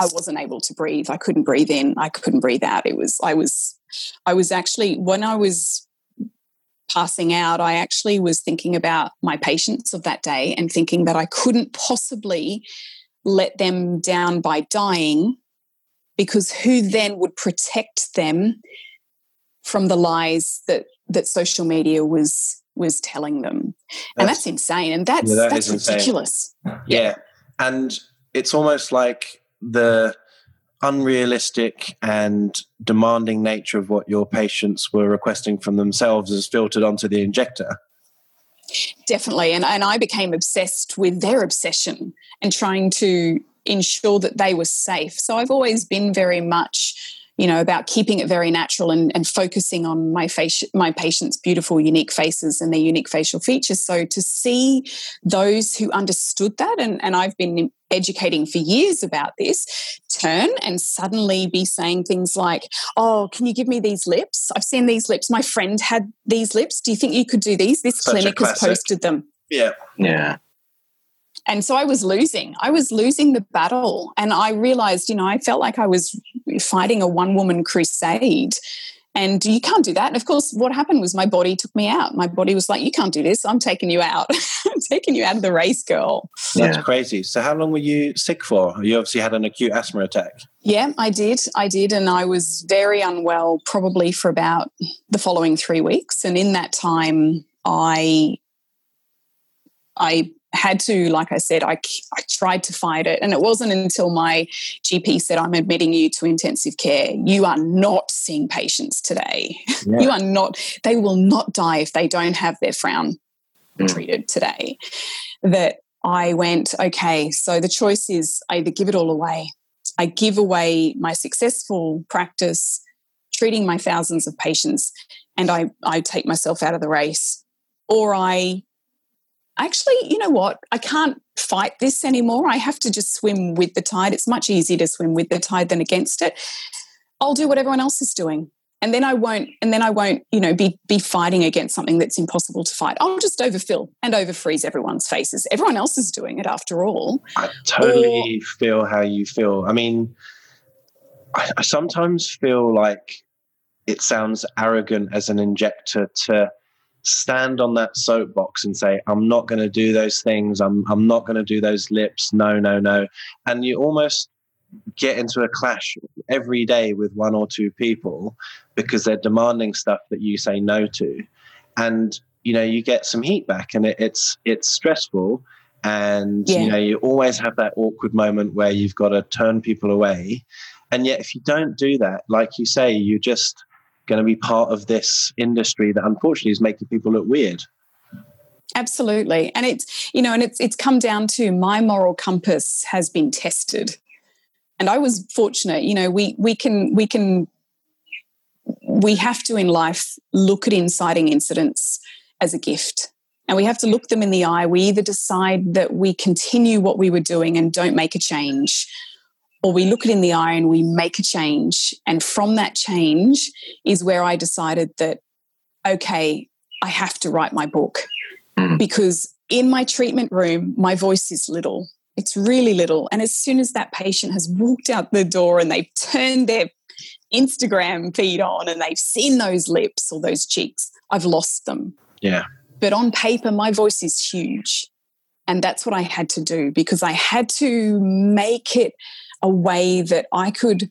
I wasn't able to breathe. I couldn't breathe in. I couldn't breathe out. It was I was I was actually, when I was passing out, I actually was thinking about my patients of that day and thinking that I couldn't possibly let them down by dying because who then would protect them from the lies that that social media was was telling them? That's, and that's insane and that's yeah, that that's ridiculous. Yeah and it's almost like the unrealistic and demanding nature of what your patients were requesting from themselves is filtered onto the injector. Definitely. And, and I became obsessed with their obsession and trying to ensure that they were safe. So I've always been very much you know about keeping it very natural and, and focusing on my face my patients beautiful unique faces and their unique facial features. So to see those who understood that and, and i've been educating for years about this turn and suddenly be saying things like oh can you give me these lips? I've seen these lips. My friend had these lips. Do you think you could do these? This Such clinic has posted them. Yeah. Yeah. And so I was losing. I was losing the battle. And I realized, you know, I felt like I was fighting a one woman crusade. And you can't do that. And of course, what happened was my body took me out. My body was like, you can't do this. I'm taking you out. I'm taking you out of the race, girl. That's yeah. crazy. So, how long were you sick for? You obviously had an acute asthma attack. Yeah, I did. I did. And I was very unwell, probably for about the following three weeks. And in that time, I I had to, like I said, I, I tried to fight it. And it wasn't until my GP said, I'm admitting you to intensive care. You are not seeing patients today. Yeah. you are not, they will not die if they don't have their frown mm. treated today. That I went, okay, so the choice is I either give it all away, I give away my successful practice, treating my thousands of patients, and I, I take myself out of the race, or I actually, you know what? I can't fight this anymore. I have to just swim with the tide. It's much easier to swim with the tide than against it. I'll do what everyone else is doing. And then I won't, and then I won't, you know, be be fighting against something that's impossible to fight. I'll just overfill and overfreeze everyone's faces. Everyone else is doing it after all. I totally or, feel how you feel. I mean, I, I sometimes feel like it sounds arrogant as an injector to stand on that soapbox and say, I'm not going to do those things. I'm, I'm not going to do those lips. No, no, no. And you almost get into a clash every day with one or two people because they're demanding stuff that you say no to. And, you know, you get some heat back and it, it's, it's stressful. And, yeah. you know, you always have that awkward moment where you've got to turn people away. And yet, if you don't do that, like you say, you just, going to be part of this industry that unfortunately is making people look weird. Absolutely. And it's you know and it's it's come down to my moral compass has been tested. And i was fortunate you know we we can we can we have to in life look at inciting incidents as a gift. And we have to look them in the eye. We either decide that we continue what we were doing and don't make a change or we look it in the eye and we make a change. And from that change is where I decided that, okay, I have to write my book mm. because in my treatment room, my voice is little. It's really little. And as soon as that patient has walked out the door and they've turned their Instagram feed on and they've seen those lips or those cheeks, I've lost them. Yeah. But on paper, my voice is huge. And that's what I had to do because I had to make it a way that I could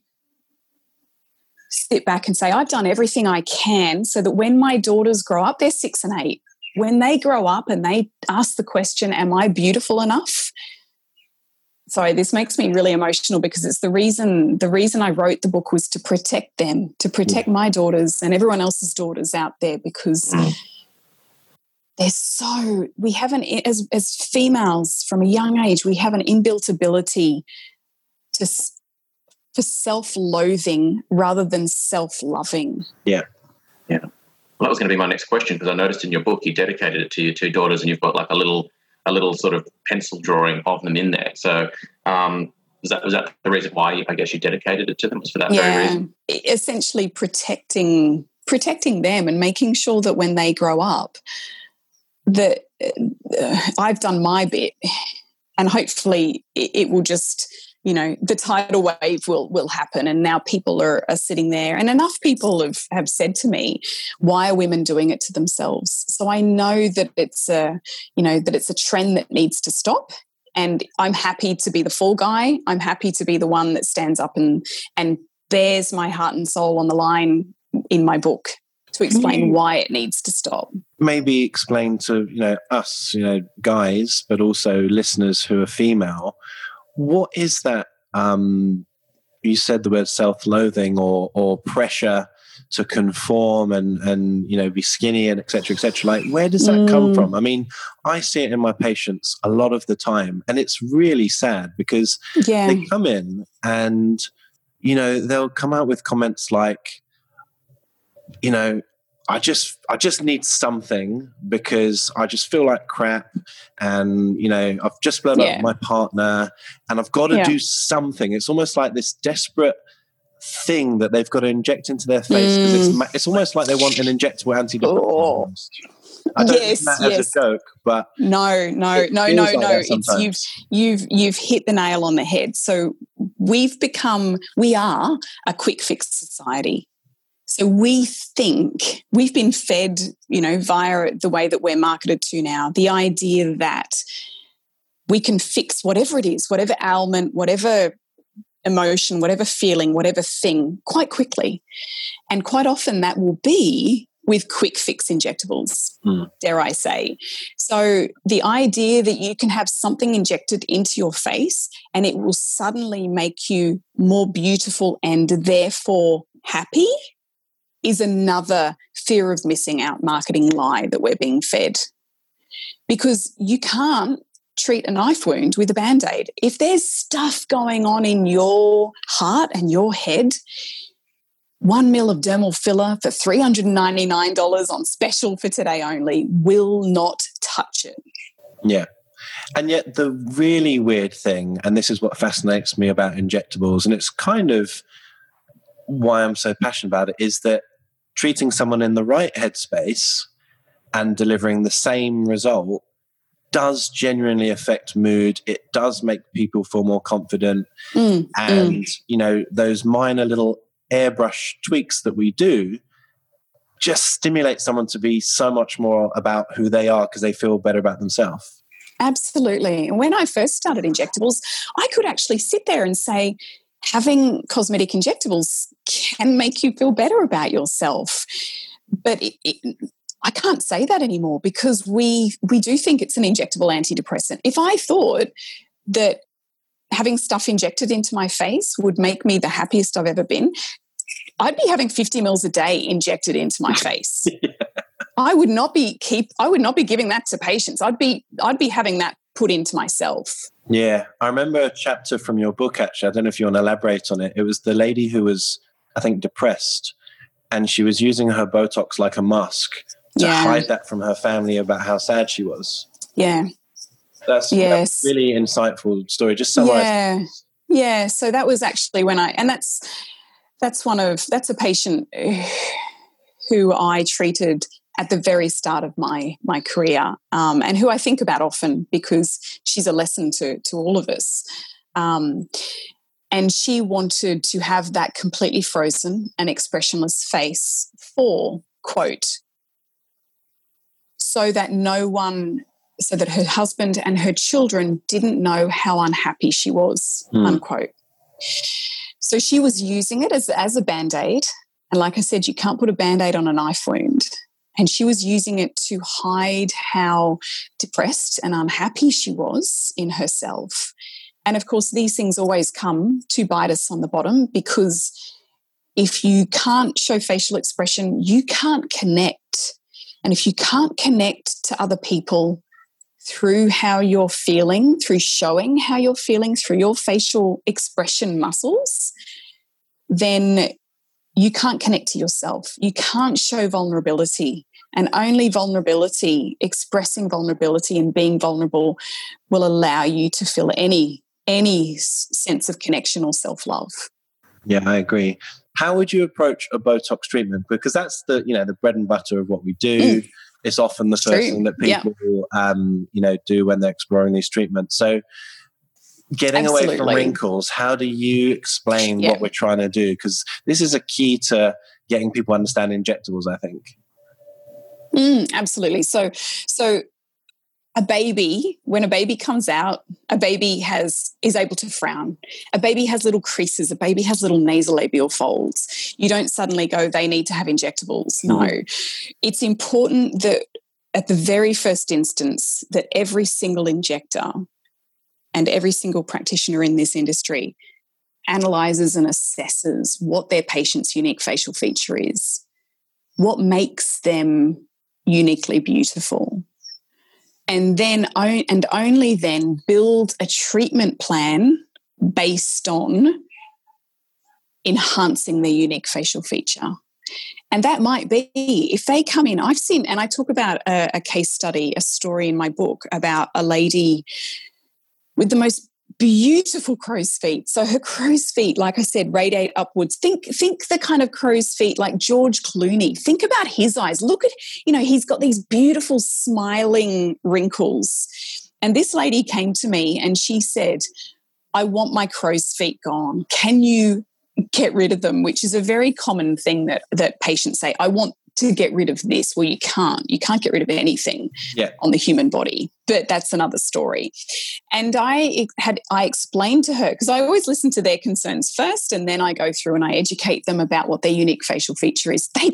sit back and say, I've done everything I can so that when my daughters grow up, they're six and eight, when they grow up and they ask the question, Am I beautiful enough? Sorry, this makes me really emotional because it's the reason the reason I wrote the book was to protect them, to protect my daughters and everyone else's daughters out there because mm. they're so we have an as as females from a young age, we have an inbuilt ability to for self-loathing rather than self-loving. Yeah. Yeah. Well, that was going to be my next question because I noticed in your book you dedicated it to your two daughters, and you've got like a little a little sort of pencil drawing of them in there. So, um, was that was that the reason why I guess you dedicated it to them? Was for that yeah, very reason? Essentially, protecting protecting them and making sure that when they grow up, that uh, I've done my bit, and hopefully it, it will just you know the tidal wave will will happen and now people are, are sitting there and enough people have have said to me why are women doing it to themselves? So i know that it's a you know that it's a trend that needs to stop and i'm happy to be the fall guy. I'm happy to be the one that stands up and and bears my heart and soul on the line in my book to explain why it needs to stop. maybe explain to you know us you know guys but also listeners who are female what is that? Um, you said the word self-loathing or or pressure to conform and and you know be skinny and etc etc like where does that mm. come from i mean i see it in my patients a lot of the time and it's really sad because yeah. they come in and you know they'll come out with comments like you know I just I just need something because I just feel like crap, and you know I've just split yeah. up my partner, and I've got to yeah. do something. It's almost like this desperate thing that they've got to inject into their face because mm. it's it's almost like they want an injectable antidepressant. Oh. I don't yes, that yes. as a joke, but no, no, no, no, like no. It's you've you've you've hit the nail on the head. So we've become we are a quick fix society. So we think we've been fed, you know, via the way that we're marketed to now, the idea that we can fix whatever it is, whatever ailment, whatever emotion, whatever feeling, whatever thing quite quickly. And quite often that will be with quick fix injectables, mm. dare I say. So, the idea that you can have something injected into your face and it will suddenly make you more beautiful and therefore happy is another fear of missing out marketing lie that we're being fed. Because you can't treat a knife wound with a band aid. If there's stuff going on in your heart and your head, one mil of dermal filler for $399 on special for today only will not touch it. Yeah. And yet, the really weird thing, and this is what fascinates me about injectables, and it's kind of why I'm so passionate about it, is that treating someone in the right headspace and delivering the same result does genuinely affect mood. It does make people feel more confident. Mm, and, mm. you know, those minor little airbrush tweaks that we do just stimulate someone to be so much more about who they are because they feel better about themselves. Absolutely. And when I first started injectables, I could actually sit there and say, having cosmetic injectables can make you feel better about yourself. But it, it, I can't say that anymore because we we do think it's an injectable antidepressant. If I thought that having stuff injected into my face would make me the happiest I've ever been, I'd be having 50 mils a day injected into my face. yeah. I would not be keep I would not be giving that to patients. I'd be I'd be having that put into myself. Yeah, I remember a chapter from your book. Actually, I don't know if you want to elaborate on it. It was the lady who was, I think, depressed, and she was using her Botox like a mask to yeah. hide that from her family about how sad she was. Yeah, that's, yes. That's really insightful story. Just summarize. Yeah, yeah. So that was actually when I, and that's that's one of that's a patient who I treated at the very start of my my career, um, and who I think about often because she's a lesson to to all of us. Um, and she wanted to have that completely frozen and expressionless face for quote so that no one so that her husband and her children didn't know how unhappy she was mm. unquote. So she was using it as, as a band-aid. And like i said you can't put a band-aid on a knife wound. And she was using it to hide how depressed and unhappy she was in herself and of course these things always come to bite us on the bottom because if you can't show facial expression you can't connect and if you can't connect to other people through how you're feeling, through showing how you're feeling, through your facial expression muscles, then you can't connect to yourself. You can't show vulnerability. And only vulnerability, expressing vulnerability and being vulnerable will allow you to feel any any sense of connection or self-love. Yeah, I agree. How would you approach a Botox treatment? Because that's the, you know, the bread and butter of what we do. Mm it's often the first True. thing that people um, you know do when they're exploring these treatments. So getting Absolutely. away from wrinkles, how do you explain yeah. what we're trying to do? Because this is a key to getting people understand injectables, I think. Mm, absolutely. So, so a baby when a baby comes out a baby has is able to frown. A baby has little creases a baby has little nasolabial folds. You don't suddenly go they need to have injectables. No. Mm-hmm. it's important that at the very first instance that every single injector and every single practitioner in this industry analyzes and assesses what their patient's unique facial feature is. What makes them uniquely beautiful and then and only then build a treatment plan based on enhancing their unique facial feature. And that might be if they come in i've seen and i talk about a, a case study a story in my book about a lady with the most beautiful crow's feet. So her crow's feet, like I said, radiate upwards. Think, think the kind of crow's feet like George Clooney. Think about his eyes. Look at, you know, he's got these beautiful smiling wrinkles. And this lady came to me and she said, I want my crow's feet gone. Can you get rid of them? Which is a very common thing that that patients say. I want to get rid of this. Well, you can't. You can't get rid of anything yeah. on the human body. But that's another story. And I had I explained to her because I always listen to their concerns first, and then I go through and I educate them about what their unique facial feature is. They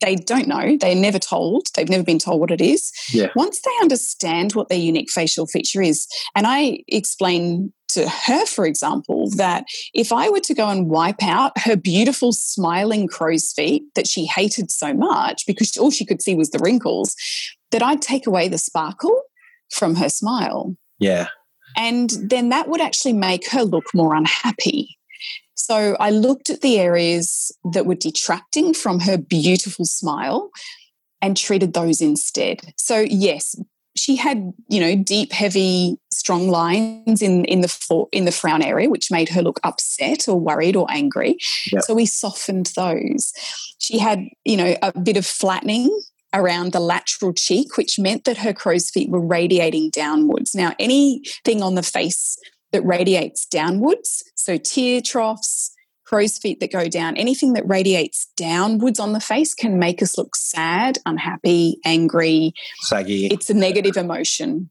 they don't know. They're never told. They've never been told what it is. Yeah. Once they understand what their unique facial feature is, and I explain to her, for example, that if I were to go and wipe out her beautiful smiling crow's feet that she hated so much because all she could see was the wrinkles, that I'd take away the sparkle from her smile. Yeah. And then that would actually make her look more unhappy. So I looked at the areas that were detracting from her beautiful smile and treated those instead. So, yes, she had, you know, deep, heavy, strong lines in in the for, in the frown area, which made her look upset or worried or angry. Yep. So we softened those. She had, you know, a bit of flattening around the lateral cheek, which meant that her crow's feet were radiating downwards. Now, anything on the face that radiates downwards, so tear troughs, crow's feet that go down, anything that radiates downwards on the face can make us look sad, unhappy, angry, saggy. It's a negative emotion.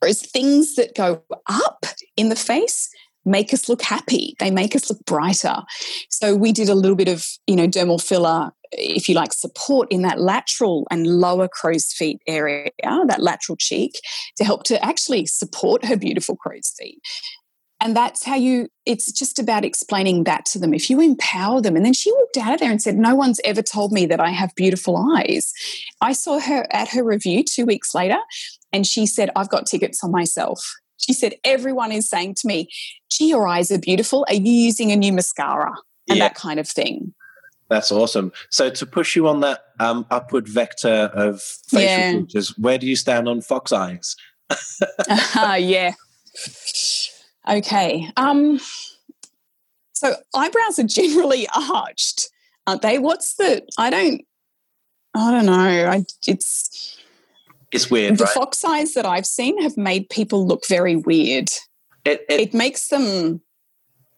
Whereas things that go up in the face make us look happy. They make us look brighter. So we did a little bit of, you know, dermal filler if you like, support in that lateral and lower crow's feet area, that lateral cheek, to help to actually support her beautiful crow's feet. And that's how you, it's just about explaining that to them. If you empower them, and then she walked out of there and said, No one's ever told me that I have beautiful eyes. I saw her at her review two weeks later, and she said, I've got tickets on myself. She said, Everyone is saying to me, Gee, your eyes are beautiful. Are you using a new mascara? And yeah. that kind of thing. That's awesome. So to push you on that um, upward vector of facial yeah. features, where do you stand on fox eyes? uh, yeah. Okay. Um, so eyebrows are generally arched, aren't they? What's the? I don't. I don't know. I, it's it's weird. The right? fox eyes that I've seen have made people look very weird. It, it, it makes them.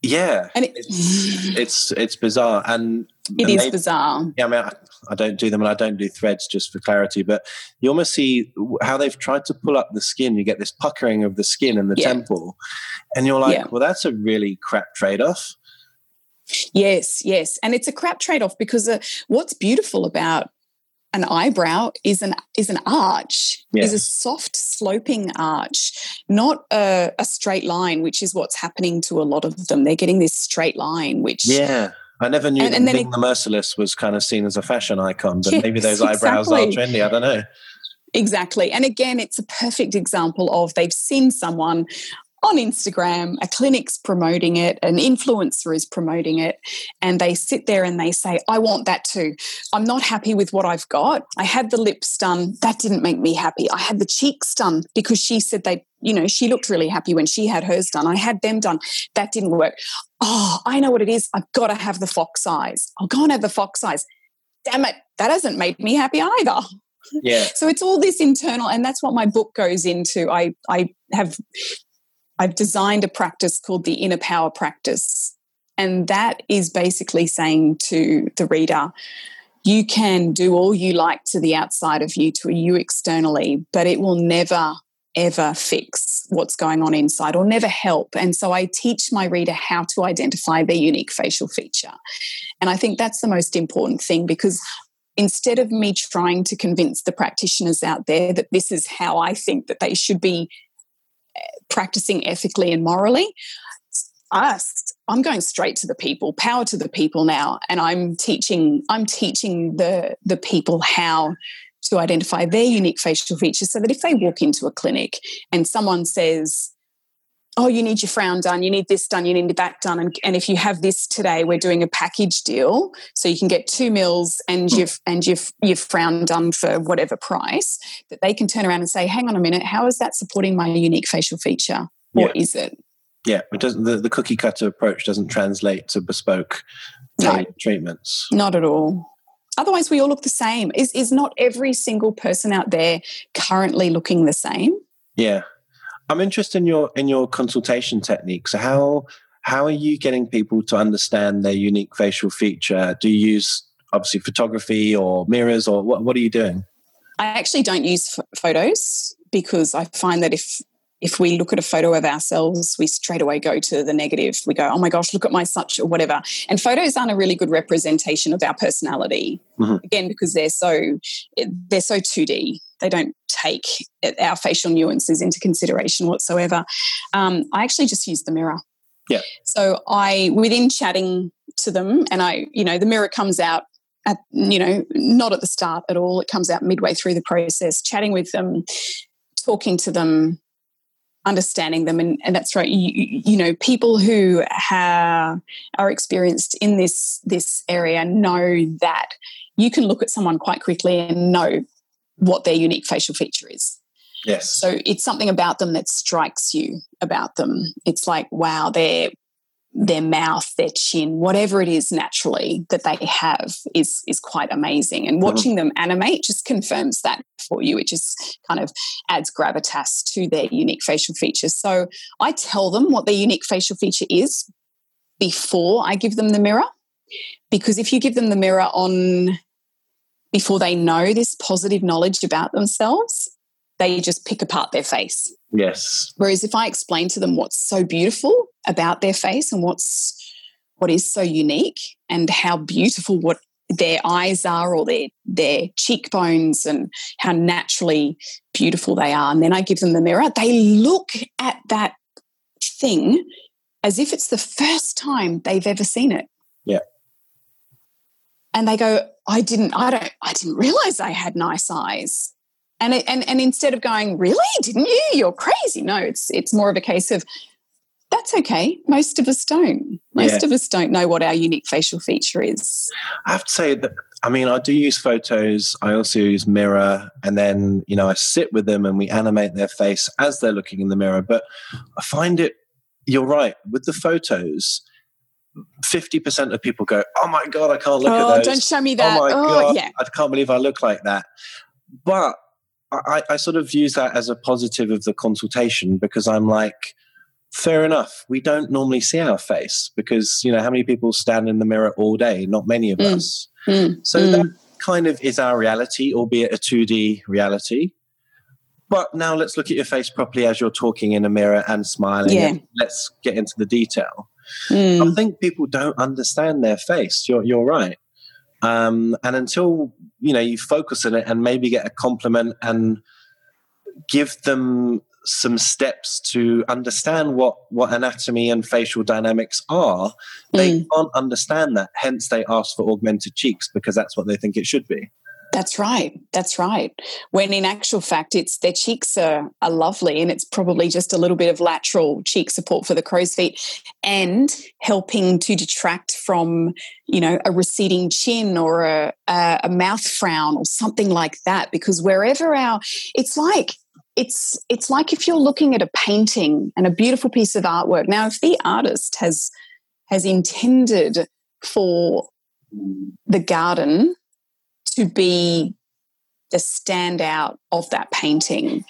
Yeah, and it, it's, it's it's bizarre, and it is bizarre. Yeah, I mean, I, don't do them, and I don't do threads just for clarity. But you almost see how they've tried to pull up the skin. You get this puckering of the skin and the yeah. temple, and you're like, yeah. well, that's a really crap trade off. Yes, yes, and it's a crap trade off because uh, what's beautiful about an eyebrow is an is an arch yes. is a soft sloping arch not a, a, straight line which is what's happening to a lot of them they're getting this straight line which yeah i never knew and, that and Ming it, the merciless was kind of seen as a fashion icon but yes, maybe those eyebrows exactly. are trendy i don't know Exactly. And again, it's a perfect example of they've seen someone on Instagram, a clinic's promoting it, an influencer is promoting it, and they sit there and they say, I want that too. I'm not happy with what I've got. I had the lips done. That didn't make me happy. I had the cheeks done because she said they, you know, she looked really happy when she had hers done. I had them done. That didn't work. Oh, I know what it is. I've got to have the fox eyes. I'll go and have the fox eyes. Damn it. That hasn't made me happy either. Yeah. So it's all this internal, and that's what my book goes into. I I have I've designed a practice called the inner power practice. And that is basically saying to the reader, you can do all you like to the outside of you, to you externally, but it will never, ever fix what's going on inside or never help. And so I teach my reader how to identify their unique facial feature. And I think that's the most important thing because instead of me trying to convince the practitioners out there that this is how I think that they should be practicing ethically and morally. Us, I'm going straight to the people, power to the people now, and I'm teaching. I'm teaching the the people how to identify their unique facial features, so that if they walk into a clinic and someone says, oh, you need your frown done, you need this done, you need that done. And, and if you have this today, we're doing a package deal. So you can get two mils and mm. you've and you've you've frown done for whatever price, that they can turn around and say, hang on a minute, how is that supporting my unique facial feature? Or yeah. is it? Yeah, it doesn't the, the cookie cutter approach doesn't translate to bespoke no, treatments. Not at all. Otherwise, we all look the same. Is is not every single person out there currently looking the same? Yeah, I'm interested in your in your consultation techniques. How how are you getting people to understand their unique facial feature? Do you use obviously photography or mirrors, or what? What are you doing? I actually don't use photos because I find that if if we look at a photo of ourselves, we straight away go to the negative. We go, oh my gosh, look at my such or whatever. And photos aren't a really good representation of our personality. Mm-hmm. Again, because they're so they're so 2D. They don't take our facial nuances into consideration whatsoever. Um, I actually just use the mirror. Yeah. So I within chatting to them, and I, you know, the mirror comes out at, you know, not at the start at all. It comes out midway through the process, chatting with them, talking to them, understanding them and, and that's right you, you, know people who have, are experienced in this this area know that you can look at someone quite quickly and know what their unique facial feature is yes so it's something about them that strikes you about them it's like wow they're their mouth, their chin, whatever it is naturally that they have is is quite amazing. And mm-hmm. watching mm-hmm. them animate just confirms that for you. It just kind of adds gravitas to their unique facial features. So I tell them what their unique facial feature is before I give them the mirror. Because if you give them the mirror on before they know this positive knowledge about themselves, they just pick apart their face. Yes. Whereas if I explain to them what's so beautiful about their face and what's what is so unique and how beautiful what their eyes are or their their cheekbones and how naturally beautiful they are and then I give them the mirror they look at that thing as if it's the first time they've ever seen it yeah and they go I didn't I don't I didn't realize I had nice eyes. And it, and and instead of going really? Didn't you? You're crazy. No it's it's more of a case of that's okay. Most of us don't. Most yeah. of us don't know what our unique facial feature is. I have to say that i mean i do use photos. I also use mirror and then you know i sit with them and we animate their face as they're looking in the mirror. But i find it you're right with the photos 50% of people go, Oh my God, I can't look oh, at those. Don't show me that. Oh my oh, God, yeah. I can't believe I look like that. But I, I sort of use that as a positive of the consultation because I'm like, fair enough. We don't normally see our face because, you know, how many people stand in the mirror all day? Not many of mm. us. Mm. So mm. that kind of is our reality, albeit a 2D reality. But now let's look at your face properly as you're talking in a mirror and smiling. Yeah. And let's get into the detail. Mm. I think people don't understand their face. You're, you're right. Um, and until you know you focus on it and maybe get a compliment and give them some steps to understand what what anatomy and facial dynamics are, they mm. can't understand that. Hence, they ask for augmented cheeks because that's what they think it should be. That's right. That's right. When in actual fact, it's their cheeks are, are lovely and it's probably just a little bit of lateral cheek support for the crow's feet and helping to detract from, you know, a receding chin or a, a, a mouth frown or something like that. Because wherever our, it's like, it's it's like if you're looking at a painting and a beautiful piece of artwork. Now, if the artist has has intended for the garden to be the standout of that painting.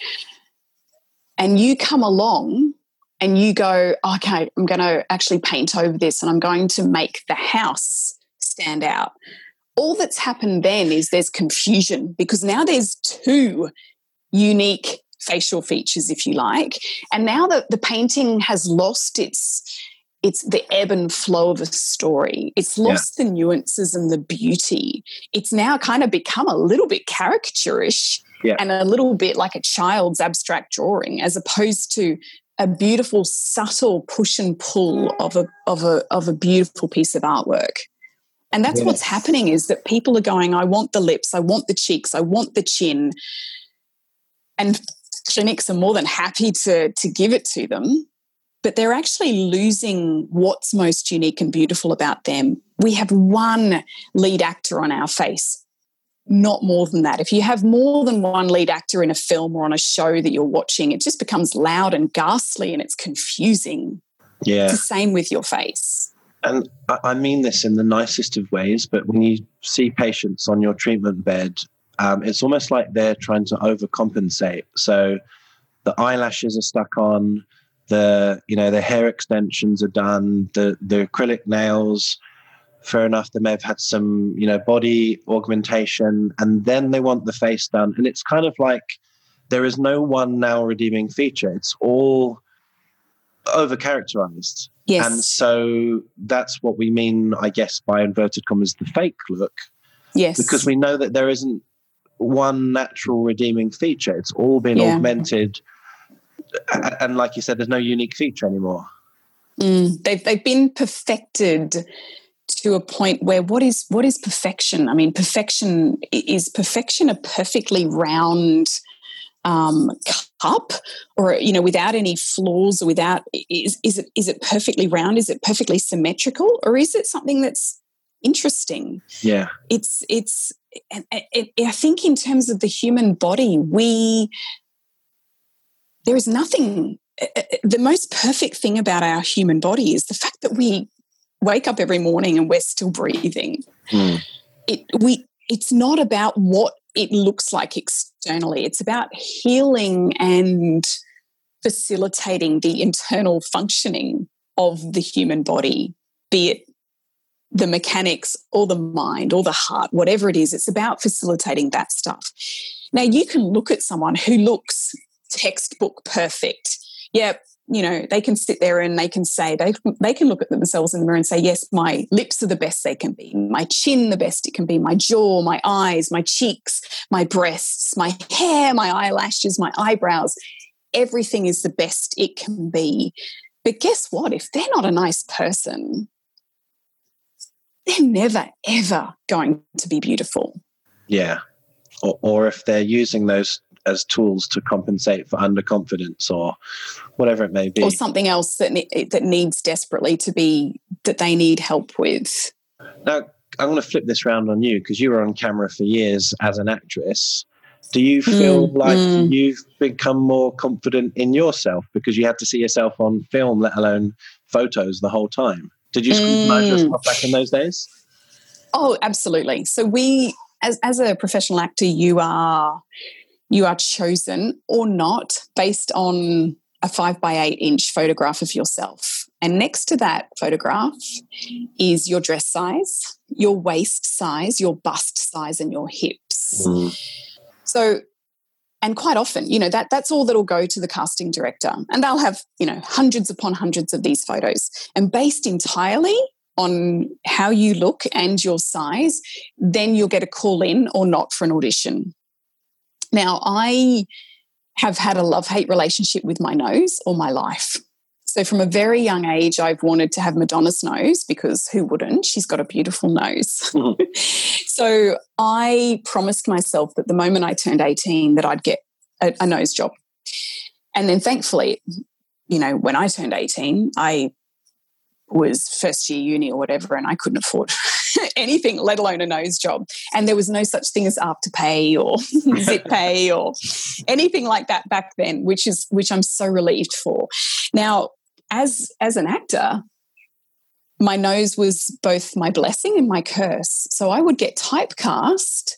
And you come along and you go, okay, I'm going to actually paint over this and I'm going to make the house stand out. All that's happened then is there's confusion because now there's two unique facial features, if you like. And now that the painting has lost its it's the ebb and flow of a story. It's lost yeah. the nuances and the beauty. It's now kind of become a little bit caricaturish yeah. and a little bit like a child's abstract drawing, as opposed to a beautiful, subtle push and pull of a of a of a beautiful piece of artwork. And that's yes. what's happening is that people are going, I want the lips, I want the cheeks, I want the chin. And clinics are more than happy to, to give it to them but they're actually losing what's most unique and beautiful about them. We have one lead actor on our face, not more than that. If you have more than one lead actor in a film or on a show that you're watching, it just becomes loud and ghastly and it's confusing. Yeah. It's the same with your face. And I mean this in the nicest of ways, but when you see patients on your treatment bed, um, it's almost like they're trying to overcompensate. So the eyelashes are stuck on, the you know the hair extensions are done the the acrylic nails fair enough they may have had some you know body augmentation and then they want the face done. And it's kind of like there is no one now redeeming feature. It's all over characterized yes. and so that's what we mean i guess by inverted commas the fake look. Yes. Because we know that there isn't one natural redeeming feature. It's all been yeah. augmented and like you said, there's no unique feature anymore. Mm, they've they've been perfected to a point where what is what is perfection? I mean, perfection is perfection a perfectly round um, cup, or you know, without any flaws, or without is is it is it perfectly round? Is it perfectly symmetrical, or is it something that's interesting? Yeah, it's it's. I think in terms of the human body, we there is nothing uh, uh, the most perfect thing about our human body is the fact that we wake up every morning and we're still breathing. Mm. it we it's not about what it looks like externally. It's about healing and facilitating the internal functioning of the human body be it the mechanics or the mind or the heart whatever it is. It's about facilitating that stuff. Now you can look at someone who looks textbook perfect. Yeah, you know, they can sit there and they can say, they, they can look at themselves in the mirror and say, yes, my lips are the best they can be, my chin the best it can be, my jaw, my eyes, my cheeks, my breasts, my hair, my eyelashes, my eyebrows. Everything is the best it can be. But guess what? If they're not a nice person, they're never, ever going to be beautiful. Yeah. Or, or if they're using those as tools to compensate for underconfidence or whatever it may be, or something else that ne- that needs desperately to be that they need help with. Now, I'm going to flip this round on you because you were on camera for years as an actress. Do you feel mm, like mm. you've become more confident in yourself because you had to see yourself on film, let alone photos, the whole time? Did you scrutinize mm. yourself back in those days? Oh, absolutely. So we, as as a professional actor, you are you are chosen or not based on a five by eight inch photograph of yourself. And next to that photograph is your dress size, your waist size, your bust size, and your hips. Mm. So, and quite often, you know, that that's all that'll go to the casting director. And they'll have, you know, hundreds upon hundreds of these photos. And based entirely on how you look and your size, then you'll get a call in or not for an audition. Now, I have had a love hate relationship with my nose all my life. So, from a very young age, I've wanted to have Madonna's nose because who wouldn't? She's got a beautiful nose. Mm-hmm. so, I promised myself that the moment I turned 18, that I'd get a, a nose job. And then, thankfully, you know, when I turned 18, I was first year uni or whatever, and I couldn't afford anything, let alone a nose job. And there was no such thing as Afterpay or Zip Pay or anything like that back then, which is which I'm so relieved for. Now, as as an actor, my nose was both my blessing and my curse. So I would get typecast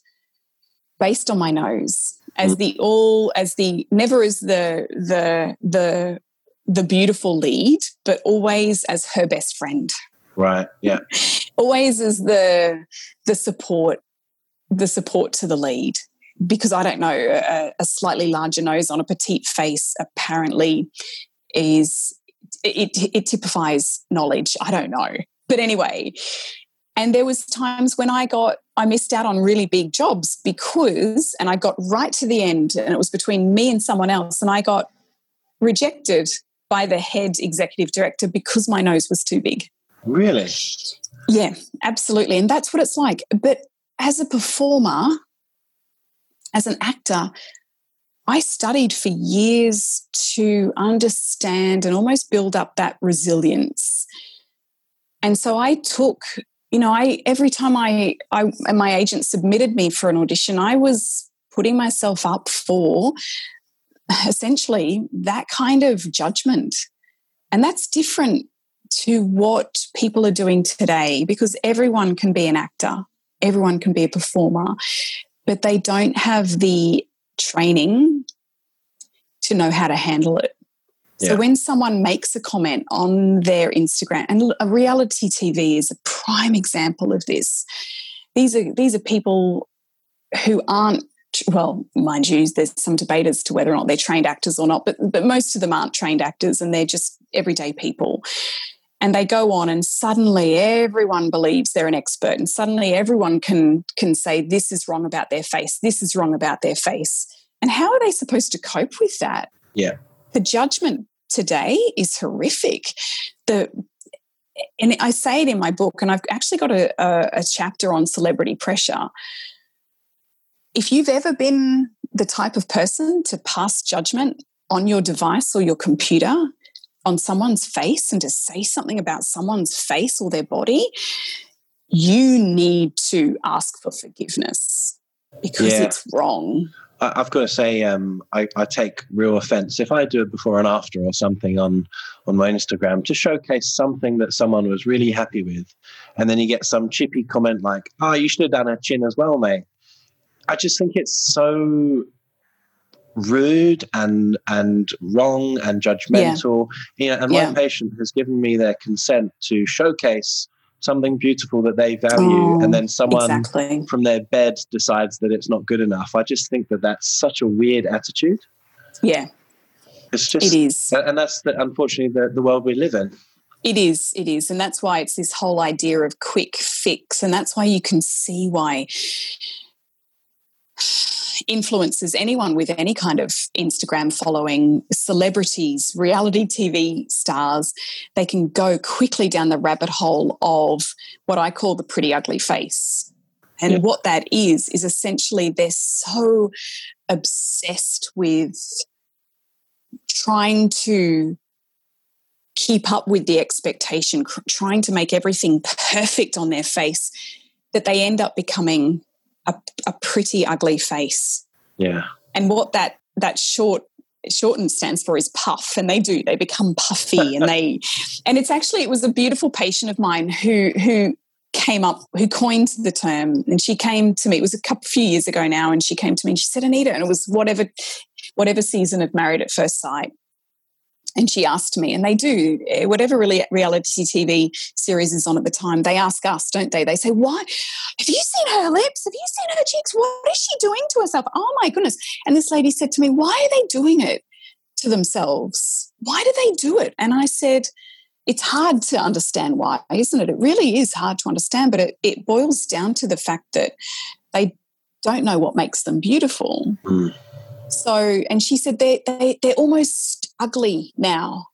based on my nose as mm. the all as the never as the the the the beautiful lead, but always as her best friend. Right. Yeah. always is the the support, the support to the lead. Because I don't know, a, a slightly larger nose on a petite face apparently is it, it typifies knowledge. I don't know. But anyway, and there was times when I got I missed out on really big jobs because and I got right to the end and it was between me and someone else and I got rejected by the head executive director because my nose was too big. Really? Yeah, absolutely. And that's what it's like. But as a performer, as an actor, I studied for years to understand and almost build up that resilience. And so I took, you know, I every time I I my agent submitted me for an audition, I was putting myself up for essentially that kind of judgment. And that's different to what people are doing today because everyone can be an actor, everyone can be a performer, but they don't have the training to know how to handle it. Yeah. So when someone makes a comment on their Instagram, and a reality TV is a prime example of this. These are these are people who aren't well, mind you, there's some debate as to whether or not they're trained actors or not, but but most of them aren't trained actors and they're just everyday people. And they go on and suddenly everyone believes they're an expert and suddenly everyone can can say this is wrong about their face, this is wrong about their face. And how are they supposed to cope with that? Yeah. The judgment today is horrific. The and I say it in my book, and I've actually got a, a, a chapter on celebrity pressure if you've ever been the type of person to pass judgment on your device or your computer on someone's face and to say something about someone's face or their body, you need to ask for forgiveness because yeah. it's wrong. I've got to say, um, I, I, take real offense if I do a before and after or something on on my Instagram to showcase something that someone was really happy with, and then you get some chippy comment like, "Oh, you should have done a chin as well, mate." I just think it's so rude and and wrong and judgmental. Yeah. You know, and yeah. my patient has given me their consent to showcase something beautiful that they value, oh, and then someone exactly. from their bed decides that it's not good enough. I just think that that's such a weird attitude. Yeah, it's just it is, and that's the, unfortunately the, the world we live in. It is, it is. And that's why it's this whole idea of quick fix. And that's why you can see why influencers, anyone with any kind of Instagram following, celebrities, reality TV stars, they can go quickly down the rabbit hole of what I call the pretty ugly face. And yeah. what that is, is essentially they're so obsessed with trying to keep up with the expectation, trying to make everything perfect on their face, that they end up becoming a, a pretty ugly face. Yeah. And what that that short shortened stands for is puff and they do they become puffy and they and it's actually it was a beautiful patient of mine who who came up who coined the term and she came to me it was a couple few years ago now and she came to me and she said anita and it was whatever whatever season of married at first sight and she asked me and they do eh, whatever really reality tv series is on at the time they ask us don't they? They say why have you seen her lips? Have you seen her cheeks? What is she doing to herself? Oh my goodness. And this lady said to me why are they doing it to themselves? Why do they do it? And i said it's hard to understand why, isn't it? It really is hard to understand, but it, it boils down to the fact that they don't know what makes them beautiful. Mm. So, and she said they they they're almost ugly now,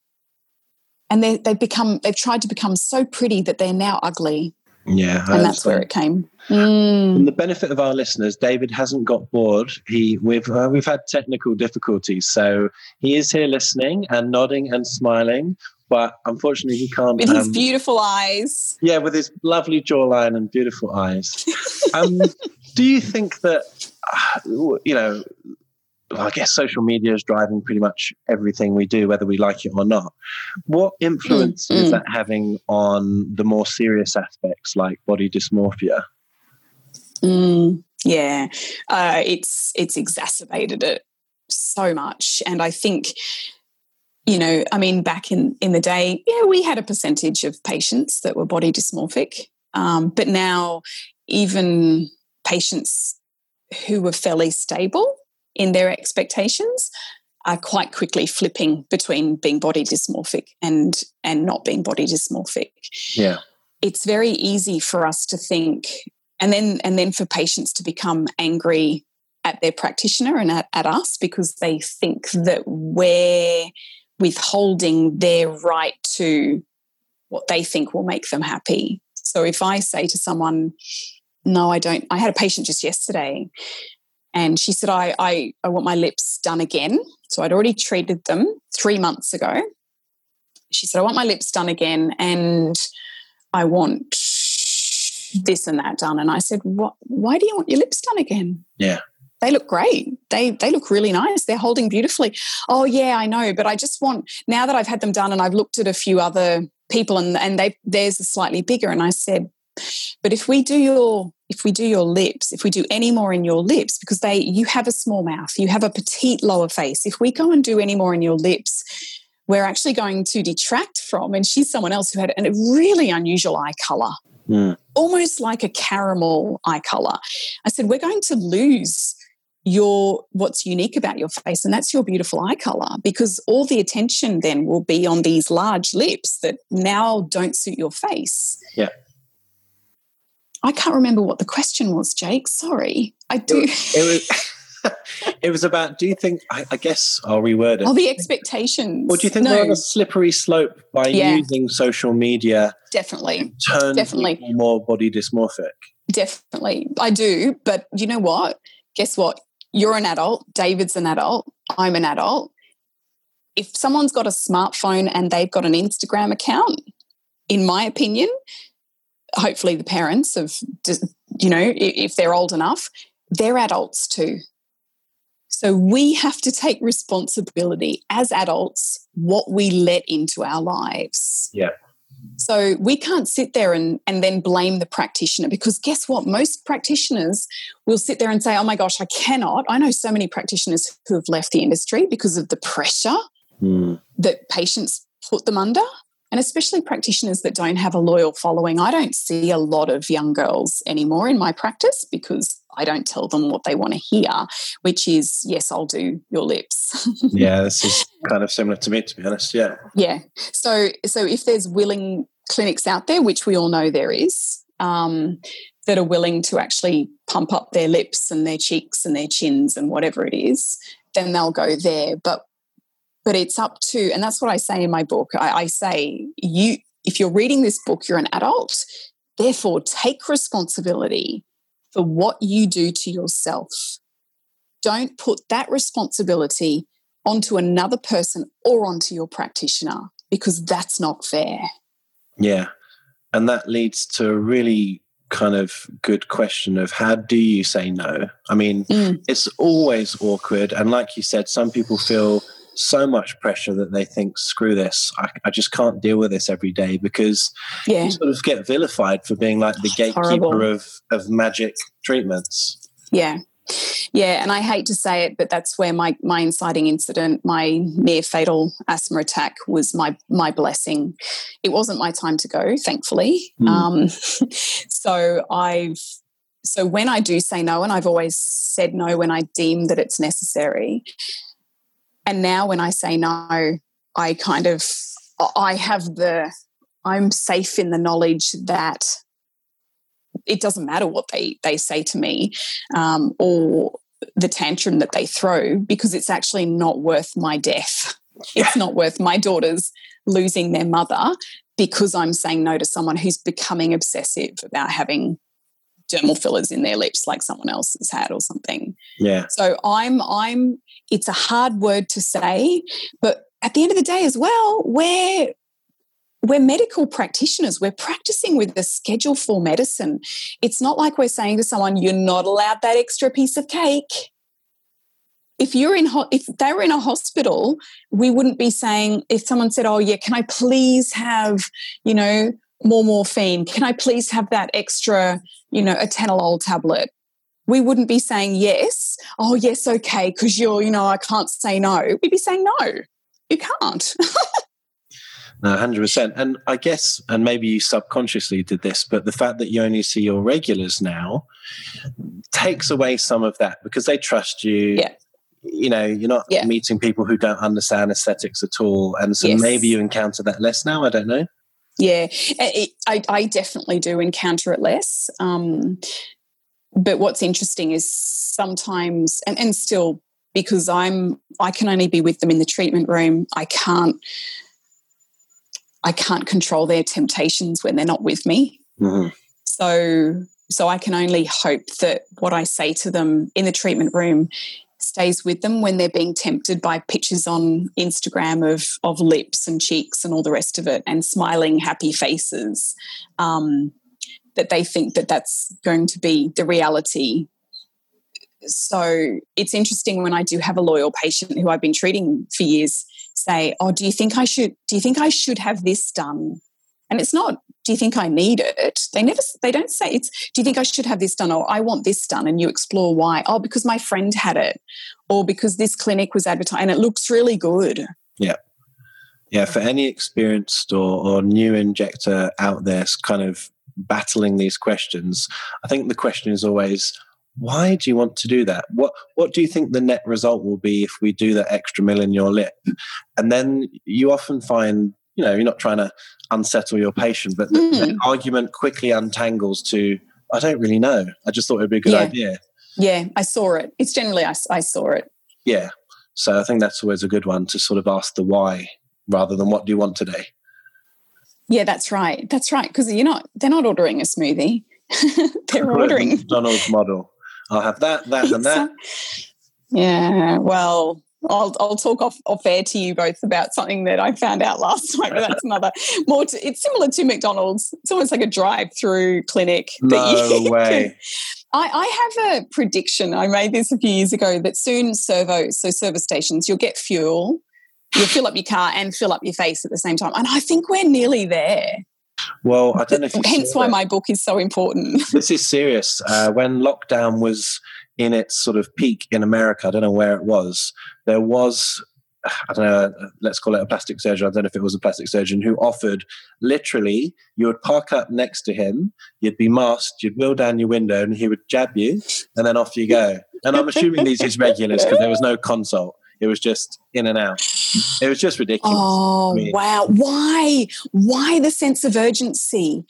and they they've become they've tried to become so pretty that they're now ugly. Yeah, and that's where it came. Mm. the benefit of our listeners, David hasn't got bored. He we've uh, we've had technical difficulties, so he is here listening and nodding and smiling but unfortunately he can't. With his um, beautiful eyes. Yeah, with his lovely jawline and beautiful eyes. um, do you think that, uh, you know, I guess social media is driving pretty much everything we do, whether we like it or not. What influence mm, is mm. that having on the more serious aspects like body dysmorphia? Mm, yeah, uh, it's it's exacerbated it so much, and I think you know, I mean, back in, in the day, yeah, we had a percentage of patients that were body dysmorphic. Um, but now, even patients who were fairly stable in their expectations are quite quickly flipping between being body dysmorphic and and not being body dysmorphic. Yeah. It's very easy for us to think and then and then for patients to become angry at their practitioner and at, at us because they think that we're withholding their right to what they think will make them happy. So if I say to someone, no, I don't, I had a patient just yesterday and she said, I, I, I want my lips done again. So I'd already treated them three months ago. She said, I want my lips done again and I want this and that done. And I said, what, why do you want your lips done again? Yeah they look great. They they look really nice. They're holding beautifully. Oh yeah, I know, but I just want now that I've had them done and I've looked at a few other people and and they theirs is slightly bigger and I said, but if we do your if we do your lips, if we do any more in your lips because they you have a small mouth, you have a petite lower face. If we go and do any more in your lips, we're actually going to detract from and she's someone else who had a really unusual eye color. Mm. Almost like a caramel eye color. I said, We're going to lose your what's unique about your face and that's your beautiful eye color because all the attention then will be on these large lips that now don't suit your face yeah i can't remember what the question was jake. Sorry. I do it, was, it was about do you think I, I, guess i'll reword it. Oh the expectations? Or do you think no. we're on a slippery slope by yeah. using social media definitely. turn definitely. more body dysmorphic? Definitely. I do but you know what? Guess what? You're an adult, David's an adult, I'm an adult. If someone's got a smartphone and they've got an Instagram account, in my opinion, hopefully the parents of, you know, if they're old enough, they're adults too. So we have to take responsibility as adults what we let into our lives. Yeah. So we can't sit there and, and then blame the practitioner because guess what? Most practitioners will sit there and say, oh my gosh, I cannot. I know so many practitioners who have left the industry because of the pressure mm. that patients put them under. And especially practitioners that don't have a loyal following. I don't see a lot of young girls anymore in my practice because I don't tell them what they want to hear, which is, yes, I'll do your lips. yeah, this is kind of similar to me, to be honest. Yeah. Yeah. So, so if there's willing clinics out there, which we all know there is, um, that are willing to actually pump up their lips and their cheeks and their chins and whatever it is, then they'll go there. But but it's up to, and that's what I say in my book. I, I say you, if you're reading this book, you're an adult. Therefore, take responsibility for what you do to yourself. Don't put that responsibility onto another person or onto your practitioner because that's not fair. Yeah. And that leads to a really kind of good question of how do you say no? I mean, mm. it's always awkward. And like you said, some people feel so much pressure that they think, screw this, I, I just can't deal with this every day because yeah. you sort of get vilified for being like the gatekeeper of, of magic treatments. Yeah. Yeah, and I hate to say it, but that's where my my inciting incident, my near fatal asthma attack, was my my blessing. It wasn't my time to go, thankfully. Mm. Um, so I've so when I do say no, and I've always said no when I deem that it's necessary, and now when I say no, I kind of I have the I'm safe in the knowledge that it doesn't matter what they they say to me um, or the tantrum that they throw because it's actually not worth my death. It's not worth my daughters losing their mother because I'm saying no to someone who's becoming obsessive about having dermal fillers in their lips like someone else has had or something. Yeah. So I'm I'm it's a hard word to say, but at the end of the day as well, we're we're medical practitioners. We're practicing with a schedule 4 medicine. It's not like we're saying to someone, you're not allowed that extra piece of cake. If you're in, ho- if they were in a hospital, we wouldn't be saying, if someone said, oh, yeah, can I please have, you know, more morphine? Can I please have that extra, you know, atenolol tablet? We wouldn't be saying yes. Oh, yes, okay, because you're, you know, I can't say no. We'd be saying no, you can't. no, 100%. And I guess, and maybe you subconsciously did this, but the fact that you only see your regulars now takes away some of that because they trust you. Yeah you know you're not yeah. meeting people who don't understand aesthetics at all and so yes. maybe you encounter that less now i don't know yeah, it, I, I, definitely do encounter it less. Um, but what's interesting is sometimes, and, and still, because I'm, I can only be with them in the treatment room. I can't, I can't control their temptations when they're not with me. Mm-hmm. So, so I can only hope that what I say to them in the treatment room stays with them when they're being tempted by pictures on Instagram of of lips and cheeks and all the rest of it, and smiling happy faces. Um, that they think that that's going to be the reality. So it's interesting when I do have a loyal patient who I've been treating for years say, "Oh, do you think I should? Do you think I should have this done?" And it's not, do you think I need it? They never, they don't say it's, do you think I should have this done? Or I want this done. And you explore why. Oh, because my friend had it. Or because this clinic was advertised and it looks really good. Yeah. Yeah. For any experienced or, or new injector out there kind of battling these questions, I think the question is always, why do you want to do that? What what do you think the net result will be if we do that extra mill in your lip? And then you often find you know, you're not trying to unsettle your patient, but the, mm. the argument quickly untangles to, I don't really know. I just thought it'd be a good yeah. idea. Yeah, I saw it. It's generally I, I saw it. Yeah. So I think that's always a good one to sort of ask the why rather than what do you want today. Yeah, that's right. That's right. Because you're not they're not ordering a smoothie. they're ordering McDonald's model. I'll have that, that, and that. Yeah. Well, I'll, I'll talk off, off air to you both about something that I found out last night, but that's another more. To, it's similar to McDonald's. It's almost like a drive-through clinic. No way. I, I, have a prediction. I made this a few years ago that soon servo, so service stations, you'll get fuel, you'll fill up your car and fill up your face at the same time. And I think we're nearly there. Well, I don't know. Hence why my book is so important. This is serious. Uh, when lockdown was in its sort of peak in America, I don't know where it was, there was I don't know, let's call it a plastic surgeon. I don't know if it was a plastic surgeon who offered literally, you would park up next to him, you'd be masked, you'd wheel down your window, and he would jab you, and then off you go. And I'm assuming these is regulars because there was no consult. It was just in and out. It was just ridiculous. Oh, I mean, wow. Why? Why the sense of urgency?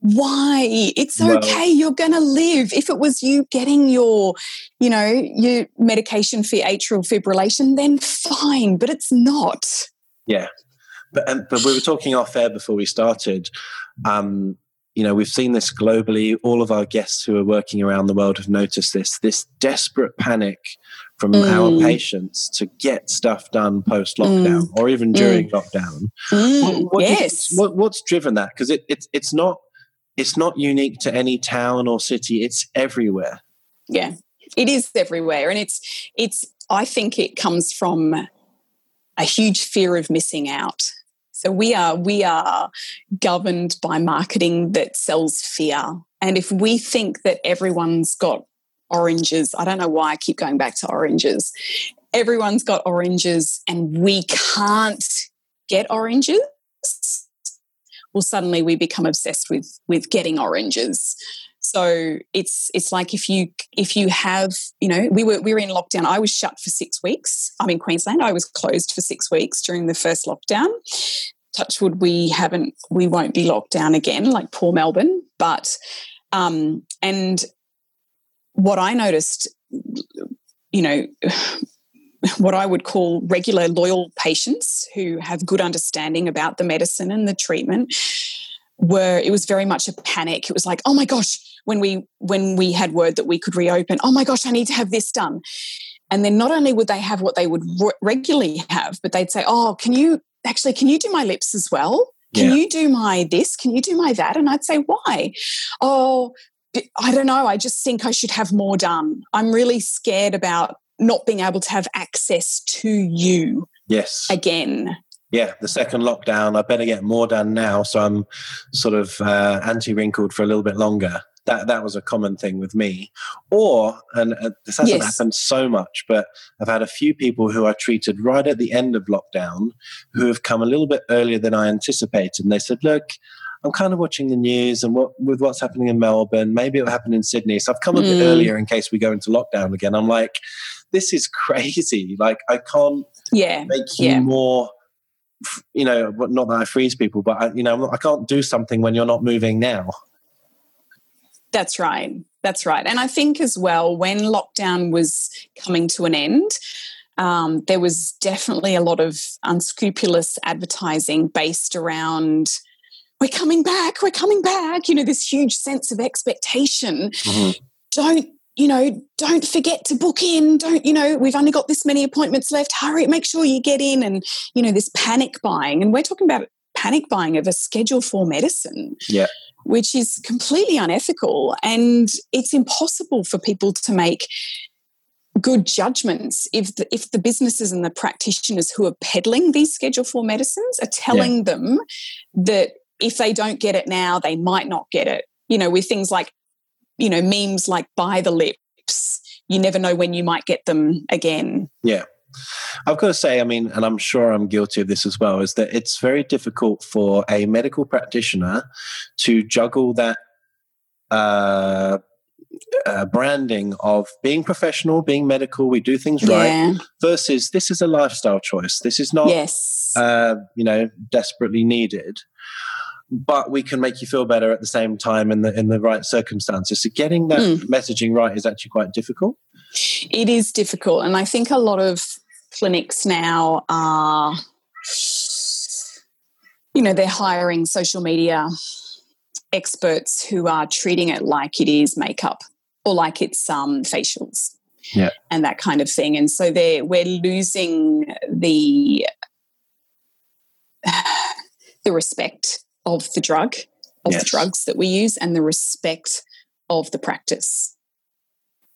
Why? It's okay well, you're going to live. If it was you getting your you know your medication for atrial fibrillation then fine but it's not. Yeah. But um, but we were talking off air before we started. Um you know we've seen this globally. All of our guests who are working around the world have noticed this this desperate panic from mm. our patients to get stuff done post lockdown mm. or even during mm. lockdown. What, what yes. what, what's driven that? Because it, it's it's not it's not unique to any town or city it's everywhere yeah it is everywhere and it's it's i think it comes from a huge fear of missing out. So we are we are governed by marketing that sells fear. And if we think that everyone's got oranges, I don't know why I keep going back to oranges. Everyone's got oranges and we can't get oranges. Well, suddenly we become obsessed with with getting oranges. So it's it's like if you if you have you know we were we were in lockdown. I was shut for six weeks. I'm in Queensland. I was closed for six weeks during the first lockdown. Touchwood, we haven't we won't be locked down again like poor Melbourne. But um, and what I noticed, you know. What I would call regular loyal patients who have good understanding about the medicine and the treatment were it was very much a panic. It was like oh my gosh when we when we had word that we could reopen oh my gosh i need to have this done. And then not only would they have what they would re- regularly have but they'd say oh can you actually can you do my lips as well? Can yeah. you do my this? Can you do my that? And i'd say why? Oh i don't know. I just think i should have more done. I'm really scared about not being able to have access to you yes again yeah, the second lockdown, I better get more done now. So I'm sort of uh, anti wrinkled for a little bit longer that that was a common thing with me or and uh, this hasn't yes. happened so much but i've had a few people who are treated right at the end of lockdown who have come a little bit earlier than i anticipated and they said look i'm kind of watching the news and what with what's happening in melbourne maybe it'll happen in sydney so i've come a mm. bit earlier in case we go into lockdown again i'm like this is crazy like i can't yeah make you yeah. more you know not that i freeze people but I, you know i can't do something when you're not moving now that's right. That's right. And I think as well, when lockdown was coming to an end, um, there was definitely a lot of unscrupulous advertising based around we're coming back, we're coming back, you know, this huge sense of expectation. Mm-hmm. Don't, you know, don't forget to book in. Don't, you know, we've only got this many appointments left. Hurry, make sure you get in. And, you know, this panic buying. And we're talking about panic buying of a schedule 4 medicine. Yeah which is completely unethical. And it's impossible for people to make good judgments if the, if the businesses and the practitioners who are peddling these Schedule 4 medicines are telling yeah. them that if they don't get it now, they might not get it. You know, with things like, you know, memes like buy the lips, you never know when you might get them again. Yeah. I've got to say, I mean, and I'm sure I'm guilty of this as well, is that it's very difficult for a medical practitioner to juggle that uh, uh, branding of being professional, being medical, we do things yeah. right, versus this is a lifestyle choice. This is not, yes. uh, you know, desperately needed. But we can make you feel better at the same time in the in the right circumstances. So getting that mm. messaging right is actually quite difficult. It is difficult, and I think a lot of clinics now are, you know, they're hiring social media experts who are treating it like it is makeup or like it's um, facials. Yeah. And that kind of thing. And so they we're losing the the respect of the drug, of yes. the drugs that we use, and the respect of the practice.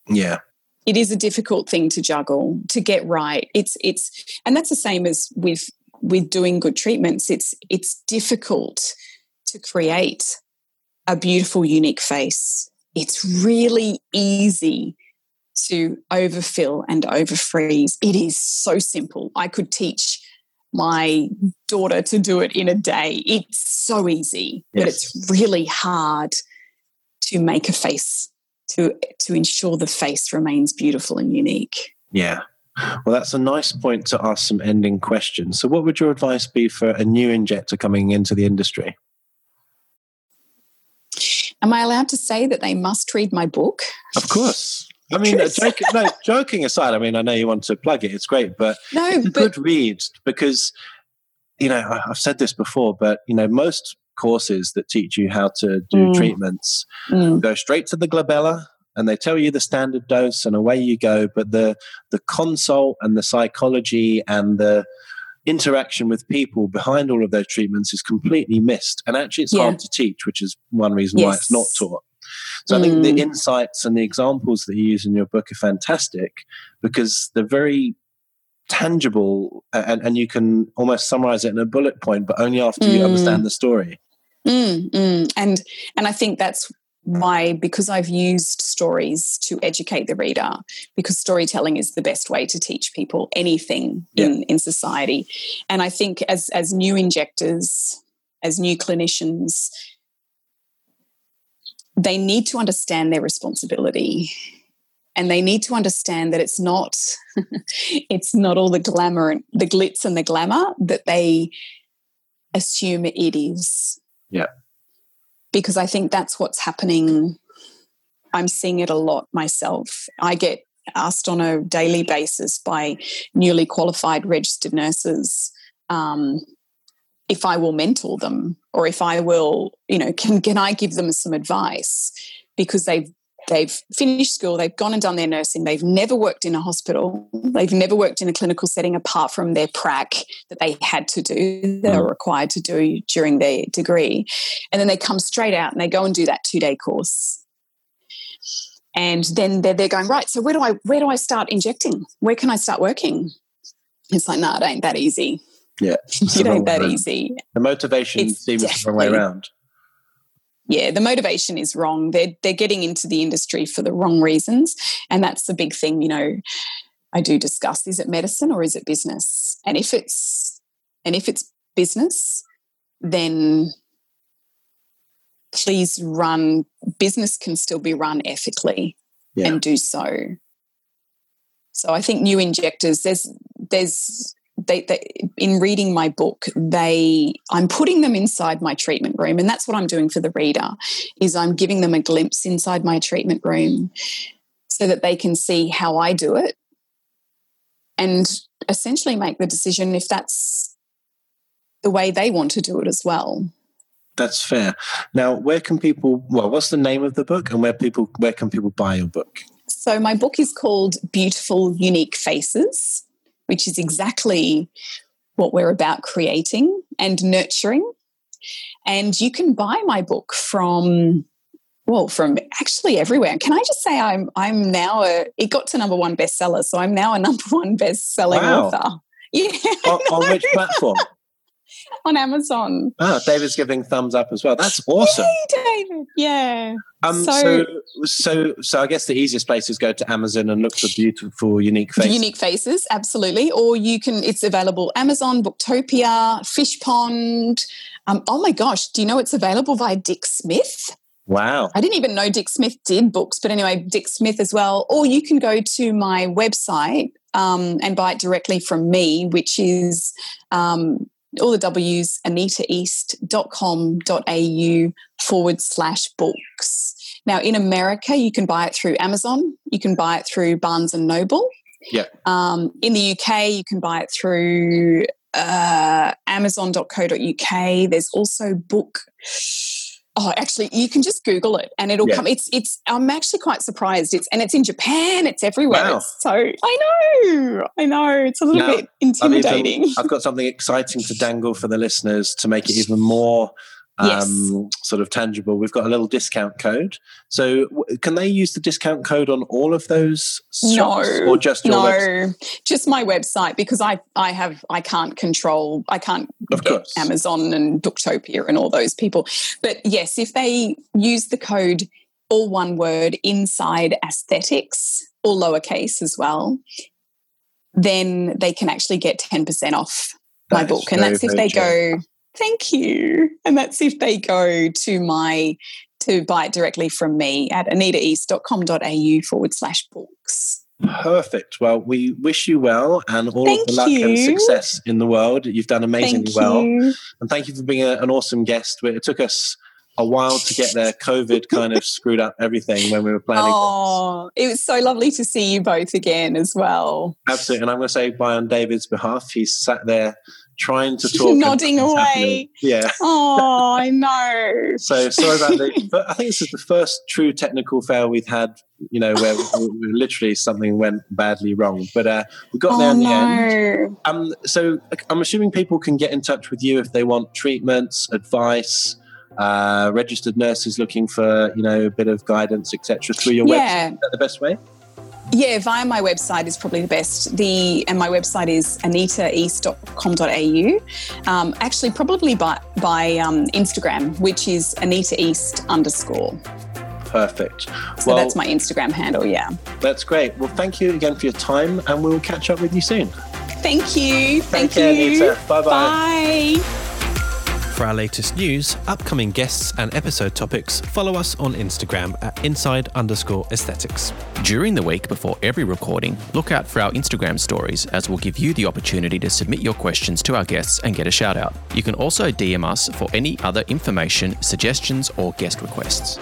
Yeah. It is a difficult thing to juggle to get right. It's it's and that's the same as with with doing good treatments. It's it's difficult to create a beautiful unique face. It's really easy to overfill and overfreeze. It is so simple. I could teach my daughter to do it in a day it's so easy yes. but it's really hard to make a face to to ensure the face remains beautiful and unique. Yeah. Well, that's a nice point to ask some ending questions. So, what would your advice be for a new injector coming into the industry? Am I allowed to say that they must read my book? Of course. I mean, joking, no, joking aside, I mean, I know you want to plug it, it's great, but no, it's a but, good read because, you know, I've said this before, but, you know, most courses that teach you how to do mm. treatments mm. go straight to the glabella and they tell you the standard dose and away you go but the the consult and the psychology and the interaction with people behind all of those treatments is completely missed and actually it's yeah. hard to teach which is one reason yes. why it's not taught so mm. i think the mm. insights and the examples that you use in your book are fantastic because they're very tangible and, and you can almost summarize it in a bullet point, but only after mm. you understand the story. Mm, mm. And and I think that's why because I've used stories to educate the reader, because storytelling is the best way to teach people anything yeah. in, in society. And I think as as new injectors, as new clinicians, they need to understand their responsibility. And they need to understand that it's not it's not all the glamour and the glitz and the glamour that they assume it is. Yeah. Because i think that's what's happening. I'm seeing it a lot myself. I get asked on a daily basis by newly qualified registered nurses um, if i will mentor them or if i will you know can can i give them some advice because they've they've finished school, they've gone and done their nursing, they've never worked in a hospital, they've never worked in a clinical setting apart from their prac that they had to do, they were mm. required to do during their degree. And then they come straight out and they go and do that two day course. And then they're, they're going, right, so where do I where do I start injecting? Where can I start working? It's like, no, nah, it ain't that easy. Yeah. it ain't that easy. The motivation it's seems the wrong way around yeah, the motivation is wrong. They're they're getting into the industry for the wrong reasons, and that's the big thing. You know, I do discuss: is it medicine or is it business? And if it's and if it's business, then please run. Business can still be run ethically, yeah. and do so. So I think new injectors. There's there's they, they, in reading my book they i'm putting them inside my treatment room and that's what i'm doing for the reader is i'm giving them a glimpse inside my treatment room so that they can see how i do it and essentially make the decision if that's the way they want to do it as well. That's fair. Now where can people well what's the name of the book and where people where can people buy your book? So my book is called beautiful unique faces which is exactly what we're about creating and nurturing. And you can buy my book from well from actually everywhere can i just say i'm i'm now a it got to number one bestseller so i'm now a number one best-selling wow. author yeah on, on which platform on Amazon. Ah, David's giving thumbs up as well. That's awesome. Yay, David. Yeah. Um, so, so, so, so I guess the easiest place is go to Amazon and look for beautiful, unique faces. Unique faces, absolutely. Or you can. It's available Amazon, Booktopia, Fishpond. Um, oh my gosh, do you know it's available via Dick Smith? Wow. I didn't even know Dick Smith did books, but anyway, Dick Smith as well. Or you can go to my website um, and buy it directly from me, which is um, all the W's, anitaeast.com.au forward slash books. Now, in America, you can buy it through Amazon, you can buy it through Barnes and Noble. Yeah. Um, in the UK, you can buy it through uh, amazon.co.uk. There's also book Oh, actually, you can just Google it and it'll yeah. come. It's it's. I'm actually quite surprised. It's and it's in Japan. It's everywhere. Wow. So I know, I know. It's a little now, bit intimidating. I've, even, I've got something exciting to dangle for the listeners to make it even more yes. um, sort of tangible. We've got a little discount code. So w- can they use the discount code on all of those shops no, or just your no, website? just my website because I I have I can't control I can't of course. Amazon and Booktopia and all those people. But yes, if they use the code all one word inside aesthetics or lowercase as well, then they can actually get 10% off my book. And that's if they go thank you. And that's if they go to my to buy it directly from me at anitaeast.com.au forward slash books. Perfect. Well, we wish you well and all thank of the luck you. and success in the world. You've done amazingly thank well. You. And thank you for being a, an awesome guest. It took us a while to get there. COVID kind of screwed up everything when we were planning. Oh, this. it was so lovely to see you both again as well. Absolutely. And I'm going to say bye on David's behalf. He's sat there trying to talk, nodding away. Yeah. Oh, I know. so sorry about the. But I think this is the first true technical fail we've had. You know, where we, we literally something went badly wrong, but uh, we got oh, there in the no. end. Um, so I'm assuming people can get in touch with you if they want treatments, advice. Uh, registered nurses looking for you know a bit of guidance etc through your yeah. website is that the best way Yeah, via my website is probably the best. The and my website is anitaeast.com.au. Um, actually, probably by by um, Instagram, which is Anita East underscore. Perfect. So well, that's my Instagram handle. Yeah. That's great. Well, thank you again for your time, and we'll catch up with you soon. Thank you. Thank, Take you. Care, Anita. Bye-bye. Bye. For our latest news, upcoming guests, and episode topics, follow us on Instagram at inside underscore aesthetics. During the week before every recording, look out for our Instagram stories as we'll give you the opportunity to submit your questions to our guests and get a shout out. You can also DM us for any other information, suggestions, or guest requests.